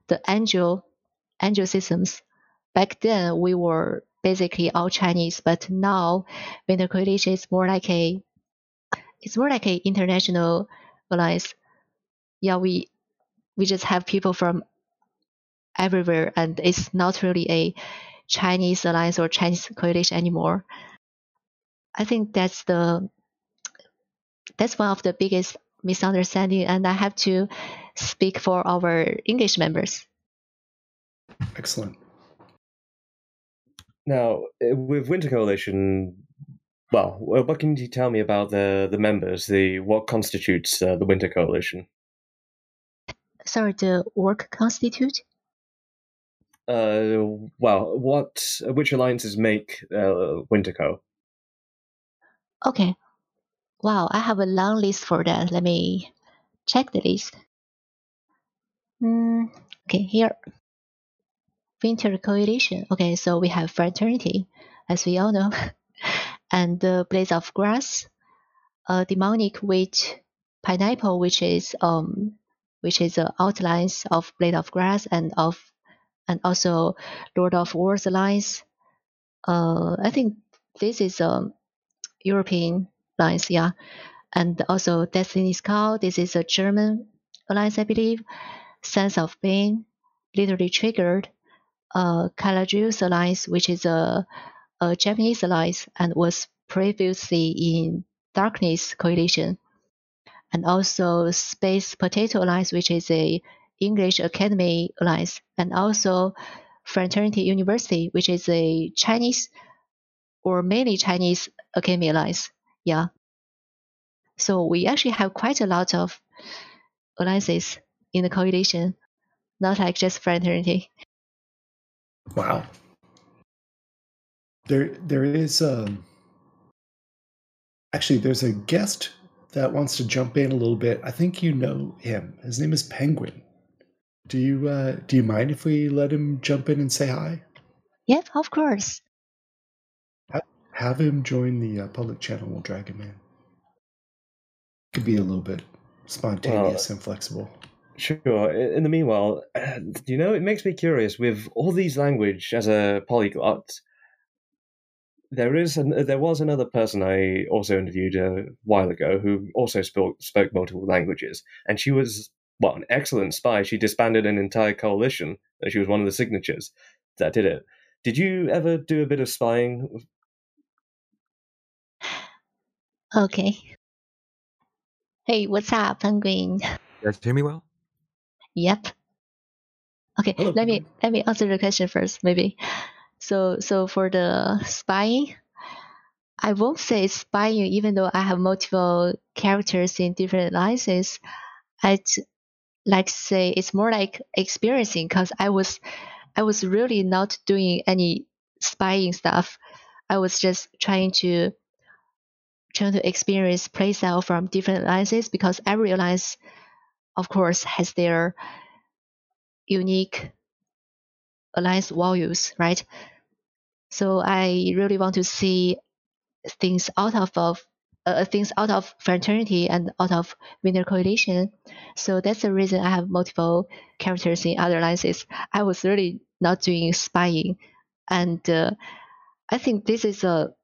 the angel angel systems. Back then, we were basically all Chinese, but now when the coalition is more like a it's more like a international alliance. Yeah, we we just have people from everywhere, and it's not really a Chinese alliance or Chinese coalition anymore. I think that's the that's one of the biggest misunderstanding, and I have to speak for our English members. Excellent. Now, eh, with Winter Coalition, well, what can you tell me about the the members? The what constitutes uh, the Winter Coalition? Sorry, the work constitute. Uh, well, what which alliances make uh, Winterco? Okay. Wow, I have a long list for that. Let me check the list. Mm, okay, here. Winter Coalition. Okay, so we have Fraternity, as we all know, *laughs* and the Blades of Grass, a demonic wheat pineapple, which is um, which is the outlines of Blade of Grass and of, and also Lord of Wars alliance. Uh, I think this is um European alliance, yeah, and also Destiny's Call. This is a German alliance, I believe. Sense of Pain, literally triggered uh, Kaladrius Alliance, which is a, a Japanese alliance and was previously in Darkness Coalition, and also Space Potato Alliance, which is a English Academy Alliance, and also Fraternity University, which is a Chinese or mainly Chinese Academy Alliance. Yeah. So we actually have quite a lot of alliances in the coalition, not like just fraternity. Wow. There, there is um, actually there's a guest that wants to jump in a little bit. I think you know him. His name is Penguin. Do you uh, do you mind if we let him jump in and say hi? Yep, of course. Have him join the uh, public channel. We'll drag him in. Could be a little bit spontaneous and flexible. Sure. In the meanwhile, *clears throat* you know, it makes me curious with all these language as a polyglot. There is an, there was another person I also interviewed a while ago who also spoke spoke multiple languages, and she was well an excellent spy. She disbanded an entire coalition. She was one of the signatures that did it. Did you ever do a bit of spying? Okay. Hey, what's up, Penguin? *laughs* You guys hear me well? Yep. Okay, Hello, let me let me answer the question first, maybe. So so for the spying, I won't say spying, even though I have multiple characters in different alliances. I'd like to say it's more like experiencing because I was I was really not doing any spying stuff. I was just trying to trying to experience playstyle from different alliances because every alliance, of course, has their unique alliance values, right? So I really want to see things out of, of uh, things out of fraternity and out of winter coalition. So that's the reason I have multiple characters in other alliances. I was really not doing spying, and uh, I think this is a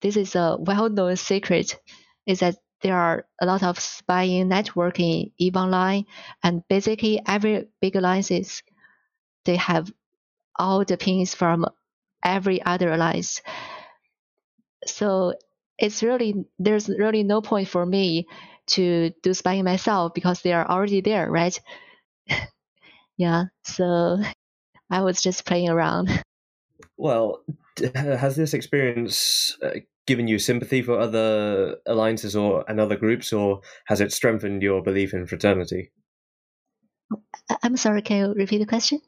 this is a well-known secret, is that there are a lot of spying network in EVE Online, and basically every big alliances, they have all the pins from every other alliance. So it's really there's really no point for me to do spying myself because they are already there, right? *laughs* yeah. So I was just playing around. Well, has this experience uh, given you sympathy for other alliances or and other groups, or has it strengthened your belief in fraternity? I'm sorry, can you repeat the question?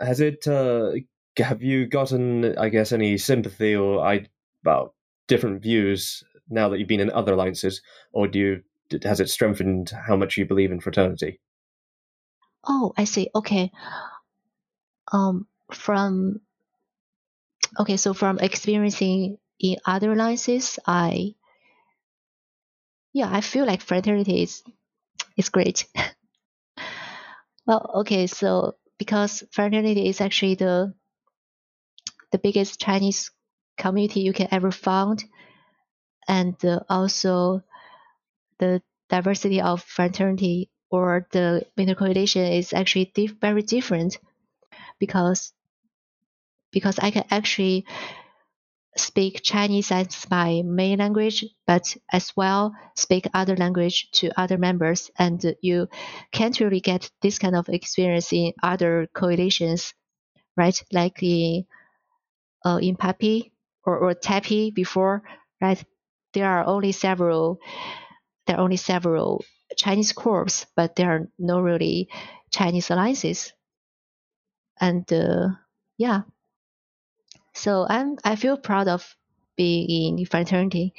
Has it? Uh, have you gotten, I guess, any sympathy or I about different views now that you've been in other alliances, or do you? Has it strengthened how much you believe in fraternity? Oh, I see. Okay. Um, from okay, so from experiencing in other alliances, I yeah, I feel like fraternity is is great. *laughs* well, okay, so because fraternity is actually the the biggest Chinese community you can ever found, and uh, also the diversity of fraternity or the winter coalition is actually dif- very different because because I can actually speak Chinese as my main language, but as well speak other language to other members. And you can't really get this kind of experience in other coalitions, right? Like in, uh, in PAPI or, or TAPI before, right? There are only several, there are only several Chinese corps, but there are no really Chinese alliances. And uh, yeah, so I'm I feel proud of being in fraternity.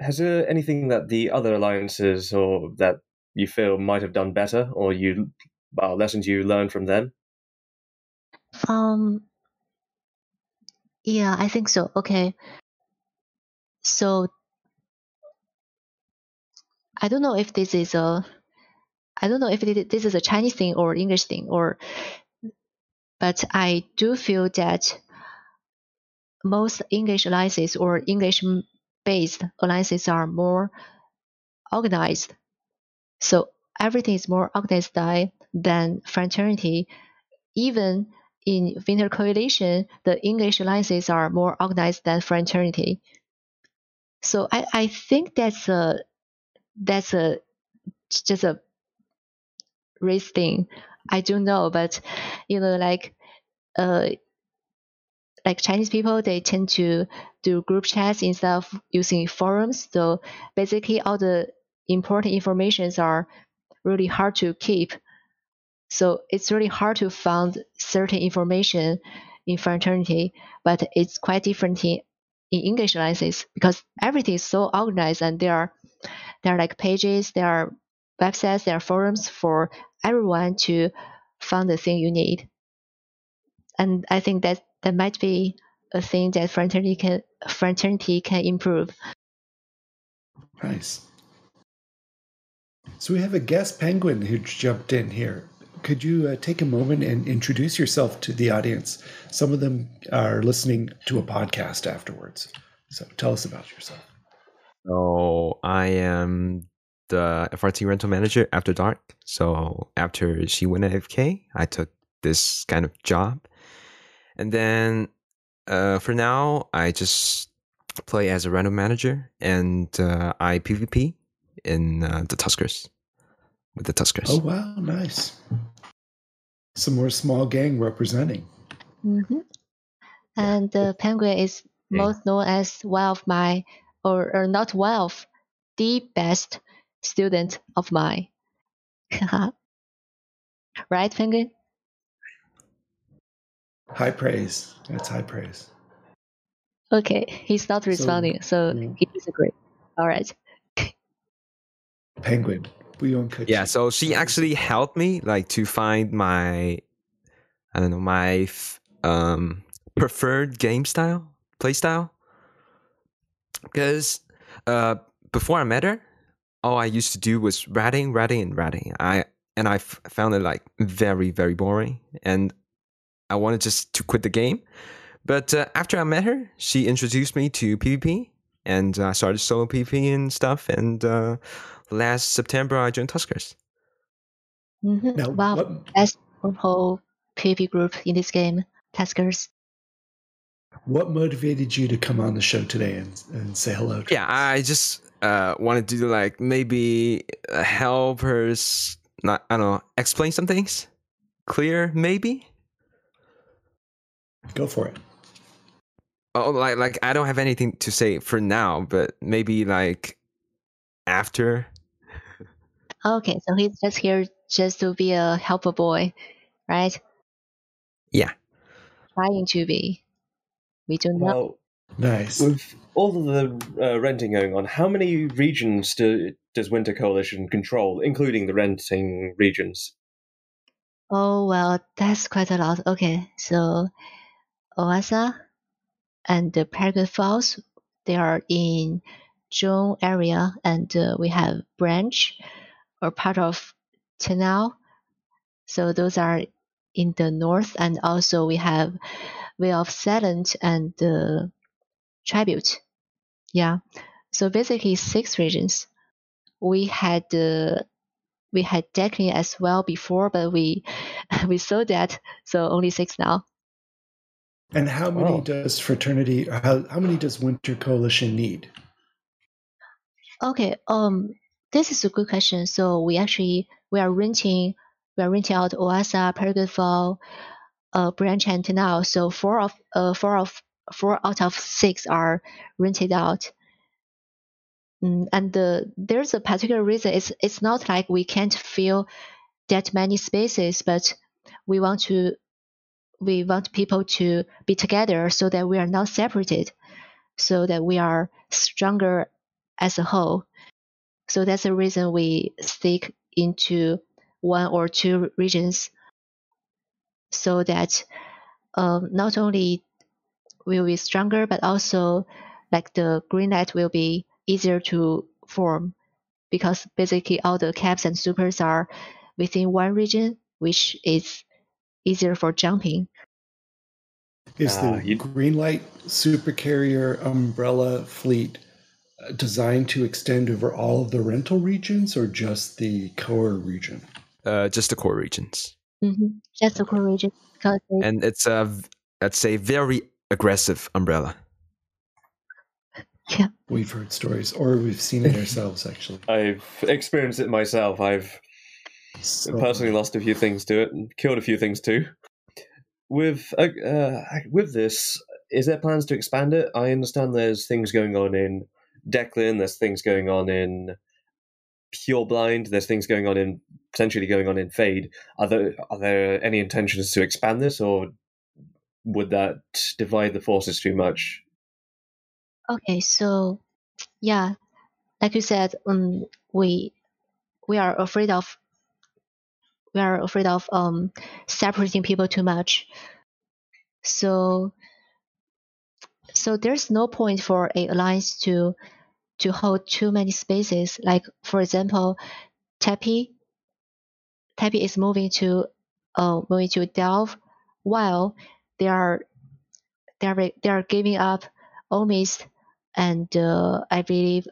Has there anything that the other alliances or that you feel might have done better, or you well, lessons you learned from them? Um. Yeah, I think so. Okay. So I don't know if this is a I don't know if this is a Chinese thing or English thing or but I do feel that most English alliances or English based alliances are more organized. So everything is more organized than fraternity. Even in winter coalition, the English alliances are more organized than fraternity. So I, I think that's a that's a just a race thing. I don't know, but you know, like uh, like Chinese people, they tend to do group chats instead of using forums. So basically, all the important informations are really hard to keep. So it's really hard to find certain information in fraternity, but it's quite different in, in English alliances because everything is so organized and there are there are like pages, there are websites, there are forums for everyone to find the thing you need. And I think that that might be a thing that fraternity can fraternity can improve. Nice. So we have a guest penguin who jumped in here. Could you uh, take a moment and introduce yourself to the audience? Some of them are listening to a podcast afterwards. So tell us about yourself. So I am the FRT rental manager after dark. So after she went AFK, I took this kind of job. And then uh, for now, I just play as a rental manager and uh, I PvP in uh, the Tuskers with the Tuskers. Oh, wow. Nice. Some more small gang representing. Mm-hmm. And the penguin is most known as one of my, or, or not one of the best student of mine. *laughs* right, Penguin? High praise. That's high praise. Okay, he's not responding, so, so yeah. he disagrees. All right. Penguin, we don't coach. Yeah, so she actually helped me like to find my, I don't know, my um preferred game style, play style. Because uh, before I met her, all I used to do was ratting, ratting, and ratting. I and I f- found it like very, very boring, and I wanted just to quit the game. But uh, after I met her, she introduced me to PvP, and I uh, started solo PvP and stuff. And uh, last September, I joined Tuskers. Mm-hmm. Now, wow, what, best whole PvP group in this game, Tuskers. What motivated you to come on the show today and, and say hello? yeah, us? I just uh, wanted to do like maybe help her not I don't know explain some things clear maybe. Go for it. Oh, like like I don't have anything to say for now, but maybe like after. Okay, so he's just here just to be a helper boy, right? Yeah. Trying to be. We do not. Well, nice. With all of the uh, renting going on, how many regions do, does Winter Coalition control, including the renting regions? Oh, well, that's quite a lot. Okay, so Oasa and the Perrigen Falls, they are in Zhong area, and uh, we have Branch or part of Tenal. So those are in the north, and also we have Vale of Silent and uh, Tribute. Yeah. So basically six regions. We had uh, we had Deklein as well before, but we *laughs* we sold that, so only six now. And how many Wow. does fraternity? How how many does Winter Coalition need? Okay, um, this is a good question. So we actually we are renting we are renting out Oasa, Perrigen Fall, uh, Branch and now. So four of uh four of four out of six are rented out. Mm, and the, there's a particular reason. It's it's not like we can't fill that many spaces, but we want to we want people to be together so that we are not separated, so that we are stronger as a whole. So that's the reason we stick into one or two regions so that um, not only will be stronger, but also like the green light will be easier to form because basically all the caps and supers are within one region, which is easier for jumping. Is the you- green light supercarrier umbrella fleet uh, designed to extend over all of the rental regions or just the core region? Uh, just the core regions, Mm-hmm. That's the core region and it's a v- let's say very aggressive umbrella. Yeah. We've heard stories, or we've seen it *laughs* ourselves. Actually, I've experienced it myself. I've So- personally lost a few things to it and killed a few things too. With uh, uh, with this, is there plans to expand it? I understand there's things going on in Deklein. There's things going on in Pure Blind. There's things going on in potentially going on in Fade. Are there are there any intentions to expand this, or would that divide the forces too much? Okay, so yeah, like you said, um, we we are afraid of we are afraid of um separating people too much. So so there's no point for a alliance to to hold too many spaces. Like for example, PAPI PAPI is moving to uh moving to Delve while they are they are they are giving up Omist and uh, I believe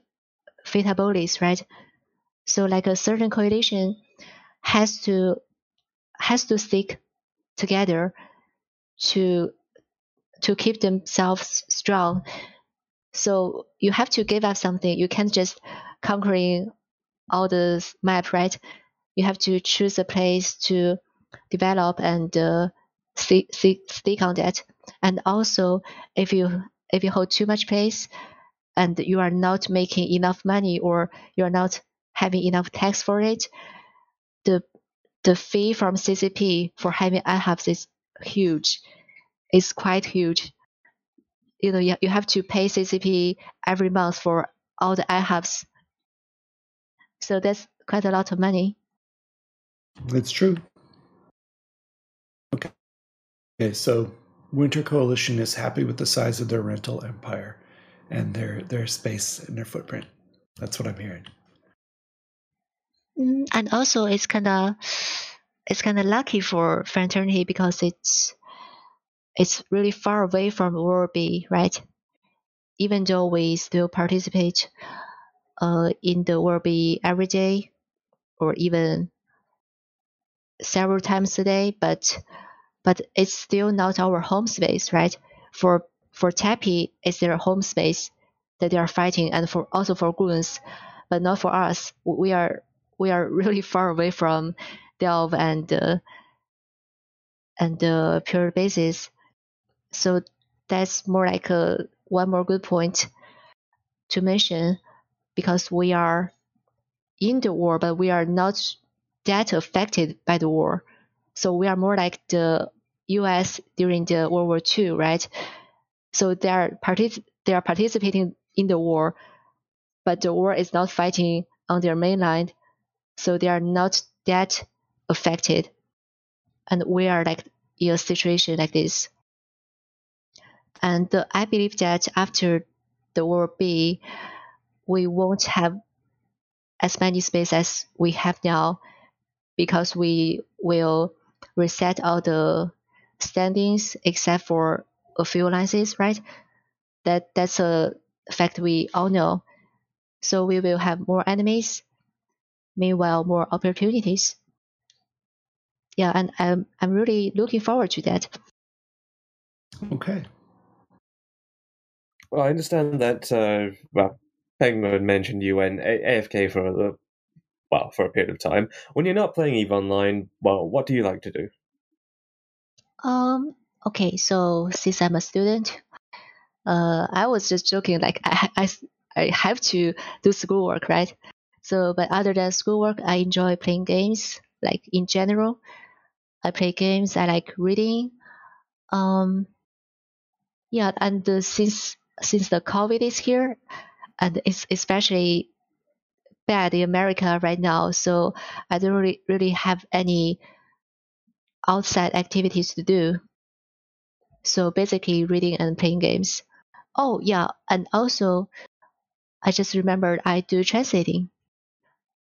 Feythabolis, right? So like a certain coalition has to has to stick together to to keep themselves strong. So you have to give up something. You can't just conquering all the map, right? You have to choose a place to develop and uh, stick, stick, on that. And also, if you if you hold too much place and you are not making enough money or you're not having enough tax for it, the the fee from CCP for having iHubs is huge. It's quite huge. You know, you, you have to pay CCP every month for all the iHubs. So that's quite a lot of money. That's true. Okay. So Winter Coalition is happy with the size of their rental empire and their their space and their footprint. That's what I'm hearing. Mm, and also it's kind of it's kind of lucky for fraternity because it's it's really far away from B, right? Even though we still participate uh, in the B every day or even several times a day, but but it's still not our home space, right? For for PAPI, it's their home space that they are fighting, and for also for goons, but not for us. We are we are *laughs* really far away from Delve and uh, and uh, Period Basis. So that's more like a one more good point to mention because we are in the war, but we are not that affected by the war. So we are more like the U.S. during the World War II, right? So they are partic- they are participating in the war, but the war is not fighting on their mainland, so they are not that affected. And we are like in a situation like this. And I believe that after the War B, we won't have as many space as we have now because we will reset all the standings except for a few alliances, right? That that's a fact we all know. So we will have more enemies, meanwhile more opportunities. Yeah, and I'm I'm really looking forward to that. Okay. Well, I understand that. Uh, well, Penguin mentioned you went AFK for a well for a period of time. When you're not playing Eve Online, well, what do you like to do? Um. Okay. So since I'm a student, uh, I was just joking like I, I, I have to do schoolwork, right? So, but other than schoolwork, I enjoy playing games. Like in general, I play games. I like reading. Um. Yeah, and uh, since since the COVID is here, and it's especially bad in America right now, so I don't really really have any outside activities to do. So basically, reading and playing games. Oh yeah, and also, I just remembered I do translating.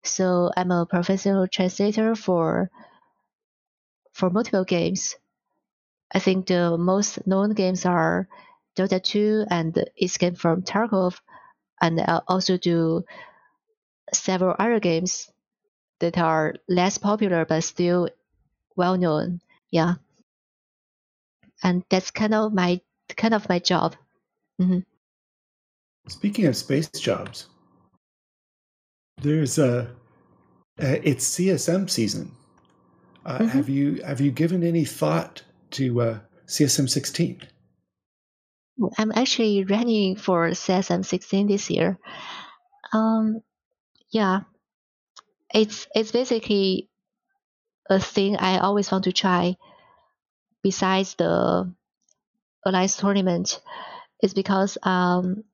So I'm a professional translator for for multiple games. I think the most known games are Dota 2 and Escape from Tarkov, and I also do several other games that are less popular but still well known. Yeah, and that's kind of my kind of my job. hmm Speaking of space jobs, there's a uh, it's CSM season. Uh, Mhm. Have you have you given any thought to uh, CSM 16? I'm actually running for CSM 16 this year. Um, yeah, it's it's basically a thing I always want to try. Besides the alliance tournament, is because um,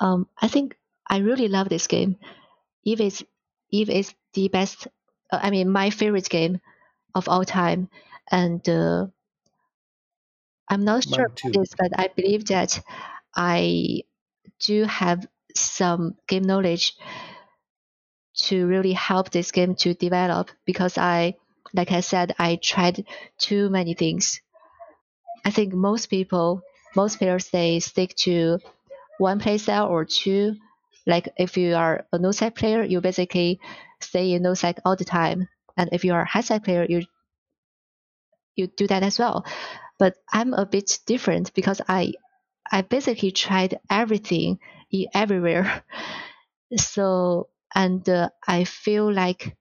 um, I think I really love this game. If it's if it's the best, uh, I mean my favorite game of all time, and uh, I'm not Mine sure too. about this, but I believe that I do have some game knowledge to really help this game to develop because I, like I said, I tried too many things. I think most people, most players, they stick to one playstyle or two. Like if you are a no side player, you basically stay in no side all the time, and if you are a high side player, you you do that as well. But I'm a bit different because I I basically tried everything everywhere. *laughs* So and uh, I feel like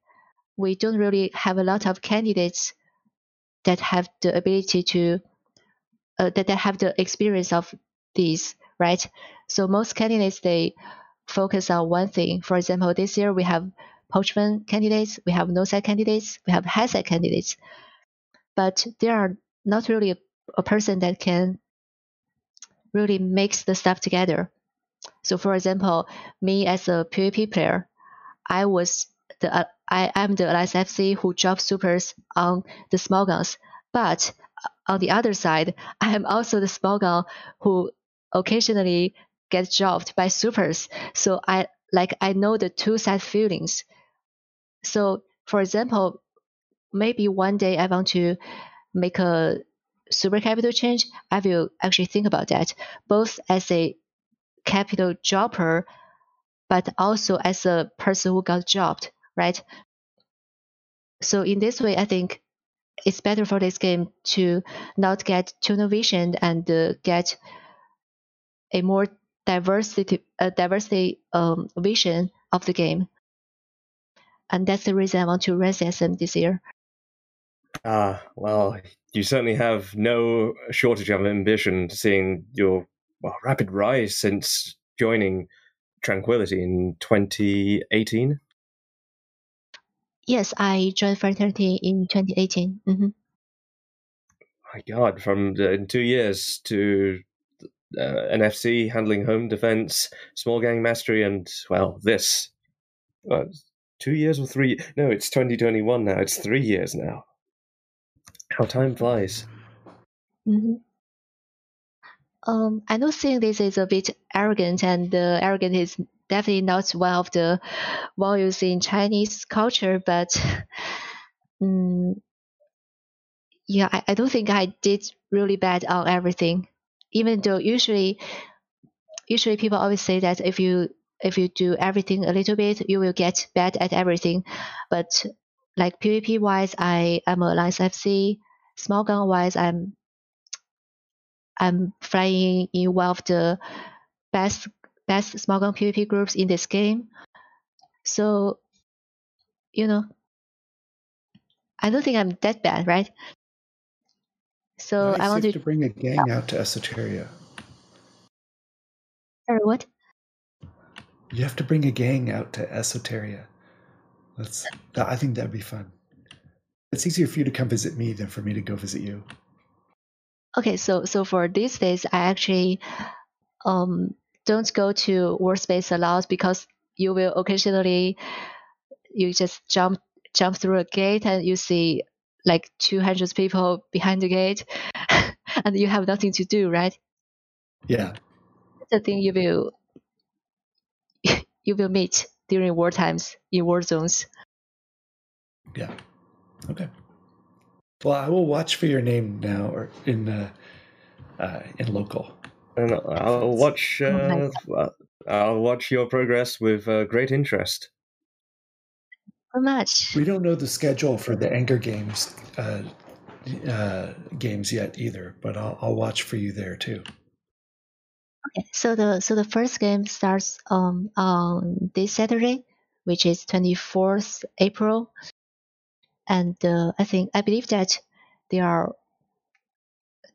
we don't really have a lot of candidates that have the ability to uh, that, that have the experience of these, right? So most candidates they focus on one thing. For example, this year we have poachman candidates, we have no side candidates, we have side candidates, but there are not really a, a person that can really mix the stuff together. So, for example, me as a PvP player, I was the uh, I am the Alliance FC who drops supers on the small gangs, but on the other side, *laughs* I am also the small gang who occasionally gets dropped by supers. So I like I know the two side feelings. So, for example, maybe one day I want to make a super capital change, I will actually think about that, both as a capital dropper, but also as a person who got dropped, right? So in this way, I think it's better for this game to not get tunnel vision and uh, get a more diversity, uh, diversity um, vision of the game. And that's the reason I want to run CSM this year. Ah, well, you certainly have no shortage of ambition, seeing your well, rapid rise since joining Tranquility in 2018. Yes, I joined Fraternity in 2018. hmm My God, from the, in two years to uh, NFC, handling home defense, small gang mastery, and well, this. Uh, two years or three? No, it's 2021 now. It's three years now. How time flies. hmm Um, I know saying this is a bit arrogant, and uh, arrogant is definitely not one of the values in Chinese culture. But um, *laughs* yeah, I, I don't think I did really bad on everything. Even though usually, usually people always say that if you if you do everything a little bit, you will get bad at everything. But like PvP wise, I am a Alliance FC. Small gang wise, I'm I'm flying in one of the best best small gang PvP groups in this game. So, you know, I don't think I'm that bad, right? So Nice I want to. to bring a gang out to Esoteria. Sorry, what? You have to bring a gang out to Esoteria. That's. that- I think that'd be fun. It's easier for you to come visit me than for me to go visit you. Okay, so so for these days, I actually um don't go to workspace a lot because you will occasionally you just jump jump through a gate and you see like 200 people behind the gate *laughs* and you have nothing to do right Yeah. the thing you will *laughs* you will meet during war times in war zones Yeah. Okay. Well, I will watch for your name now, or in uh, uh, in local. And I'll watch. Uh, I'll watch your progress with uh, great interest. so much We don't know the schedule for the Anger Games uh, uh, games yet either, but I'll, I'll watch for you there too. Okay, so the so the first game starts um on this Saturday, which is twenty fourth April, and uh, I think I believe that there are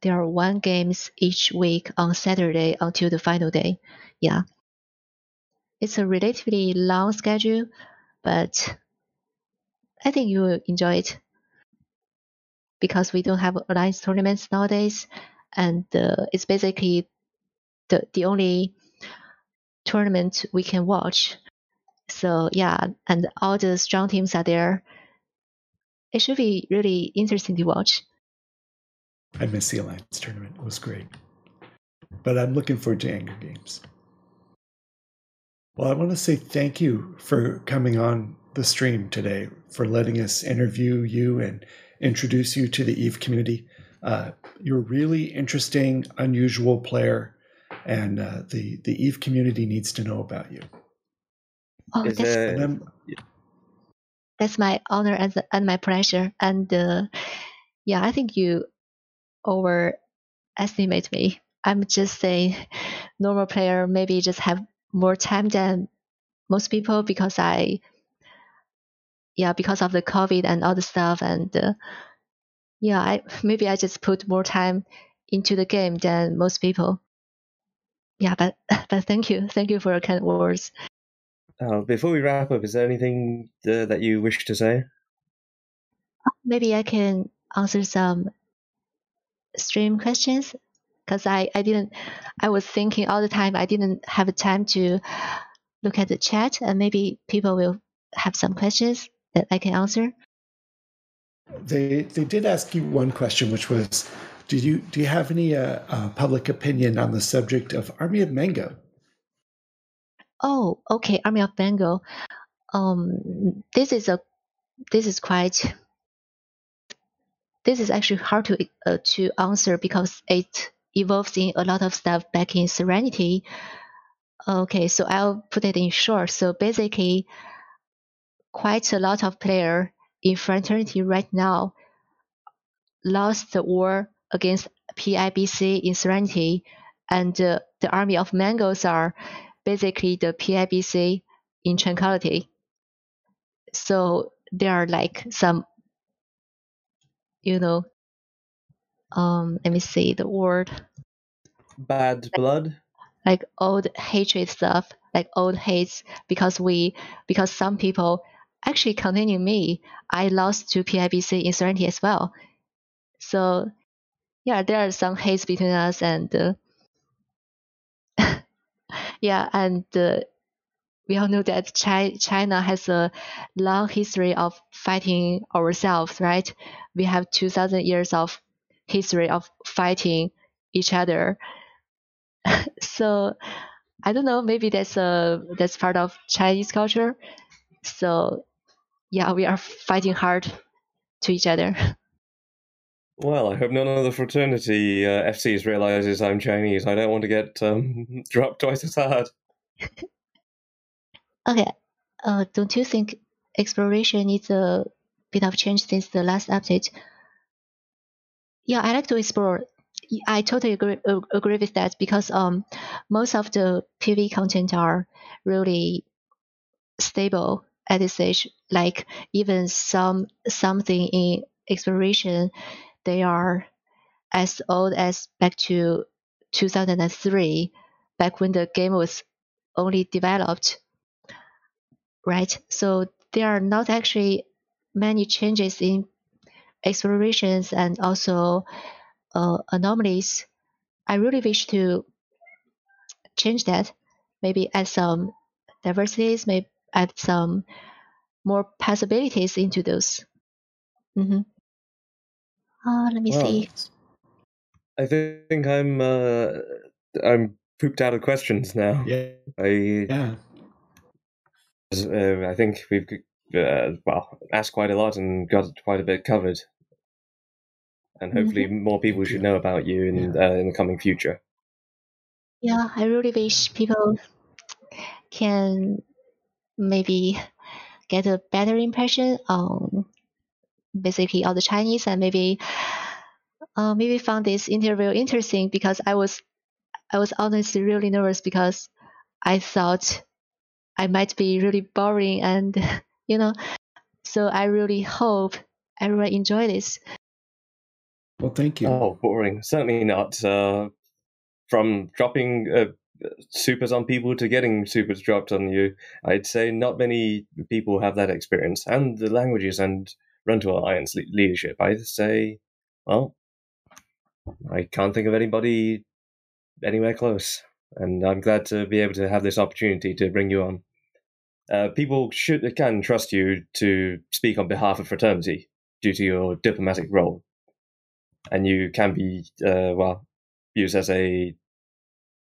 there are one games each week on Saturday until the final day. Yeah, it's a relatively long schedule, but I think you will enjoy it because we don't have alliance tournaments nowadays, and uh, it's basically the the only tournament we can watch. So yeah, and all the strong teams are there. It should be really interesting to watch. I missed the Alliance tournament; it was great, but I'm looking forward to Anger Games. Well, I want to say thank you for coming on the stream today, for letting us interview you and introduce you to the Eve community. Uh, you're a really interesting, unusual player, and uh, the the Eve community needs to know about you. Oh, Is that's And I'm, that's my honor and, and my pleasure. And uh, yeah, I think you overestimate me. I'm just a normal player, maybe just have more time than most people because I, yeah, because of the COVID and all the stuff. And uh, yeah, I maybe I just put more time into the game than most people. Yeah, but *laughs* but thank you, thank you for your kind words. Uh, before we wrap up, is there anything uh, that you wish to say? maybe I can answer some stream questions because I, I didn't I was thinking all the time I didn't have time to look at the chat and maybe people will have some questions that I can answer. they they did ask you one question, which was, do you do you have any uh, uh, public opinion on the subject of Army of Mango? Oh, okay, Army of Bengal. Um, this is a this is quite this is actually hard to uh, to answer because it evolves in a lot of stuff back in Serenity. Okay, so I'll put it in short. So basically, quite a lot of player in Fraternity right now lost the war against PIBC in Serenity, and uh, the army of Mangoes are basically the PIBC in Tranquility. So there are like some, you know, um, let me see the word Bad blood. like old hatred stuff, like old hates, because we because some people actually continue me, I lost to PIBC in Serenity as well. So yeah, there are some hates between us, and uh, yeah, and uh, we all know that Chi- China has a long history of fighting ourselves, right? We have two thousand years of history of fighting each other *laughs* so I don't know. Maybe that's a that's part of Chinese culture. So yeah, we are fighting hard to each other. *laughs* Well, I hope none of the fraternity uh, FCs realizes I'm Chinese. I don't want to get um, *laughs* dropped twice as hard. *laughs* Okay. Uh, don't you think exploration needs a bit of change since the last update? Yeah, I like to explore I totally agree, agree with that because um, most of the PvE content are really stable at this stage. Like even some something in exploration, they are as old as back to 2003, back when the game was only developed. Right. So there are not actually many changes in explorations and also uh, anomalies. I really wish to change that. Maybe add some diversities, maybe add some more possibilities into those. Mm-hmm. Uh, let me well, see. I think I'm uh, I'm pooped out of questions now. Yeah. I yeah. Uh, I think we've uh, well asked quite a lot and got quite a bit covered, and hopefully mm-hmm. more people should know about you in yeah. uh, in the coming future. Yeah, I really wish people can maybe get a better impression on basically all the Chinese and maybe uh, maybe found this interview interesting because I was I was honestly really nervous because I thought I might be really boring and *laughs* you know so I really hope everyone enjoy this. Well, thank you. Oh, boring. Certainly not. Uh, from dropping uh, supers on people to getting supers dropped on you, I'd say not many people have that experience. And the languages and Run to Alliance leadership, I'd say, well, I can't think of anybody anywhere close. And I'm glad to be able to have this opportunity to bring you on. Uh, people should can trust you to speak on behalf of fraternity due to your diplomatic role, and you can be uh, well used as a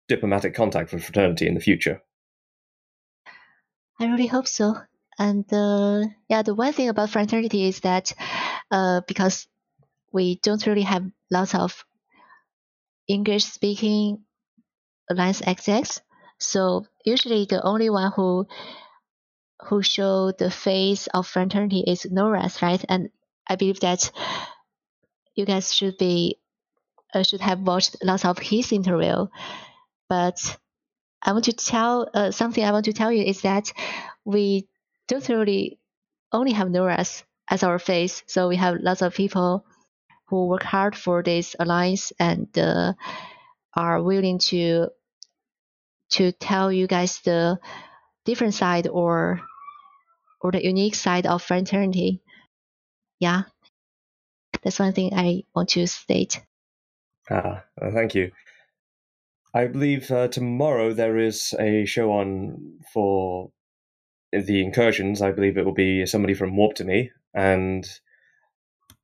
diplomatic contact for fraternity in the future. I really hope so. And uh, yeah, the one thing about fraternity is that uh, because we don't really have lots of English speaking Alliance XX, so usually the only one who who show the face of fraternity is Noras, right? And I believe that you guys should be uh, should have watched lots of his interview. But I want to tell uh, something. I want to tell you is that we don't really only have Noras as our face. So we have lots of people who work hard for this alliance and uh, are willing to to tell you guys the different side or or the unique side of fraternity. Yeah, that's one thing I want to state. Ah, thank you. I believe uh, tomorrow there is a show on for the incursions. I believe it will be somebody from Warp to me, and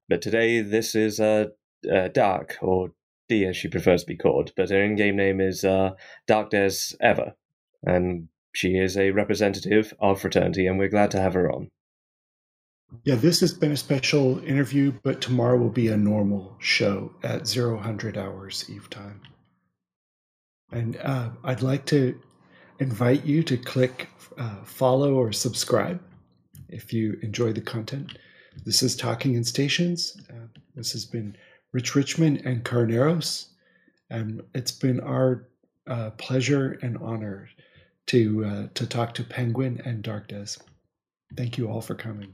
but today this is uh, uh, Dark or D as she prefers to be called, but her in-game name is uh, Dark Des Ever, and she is a representative of fraternity, and we're glad to have her on. Yeah, this has been a special interview, but tomorrow will be a normal show at 0 hours Eve time. And uh, I'd like to invite you to click uh, follow or subscribe if you enjoy the content. This is Talking in Stations. Uh, this has been Rich Richmond and Carneros. And it's been our uh, pleasure and honor to uh, to talk to Penguin and Dark Des. Thank you all for coming.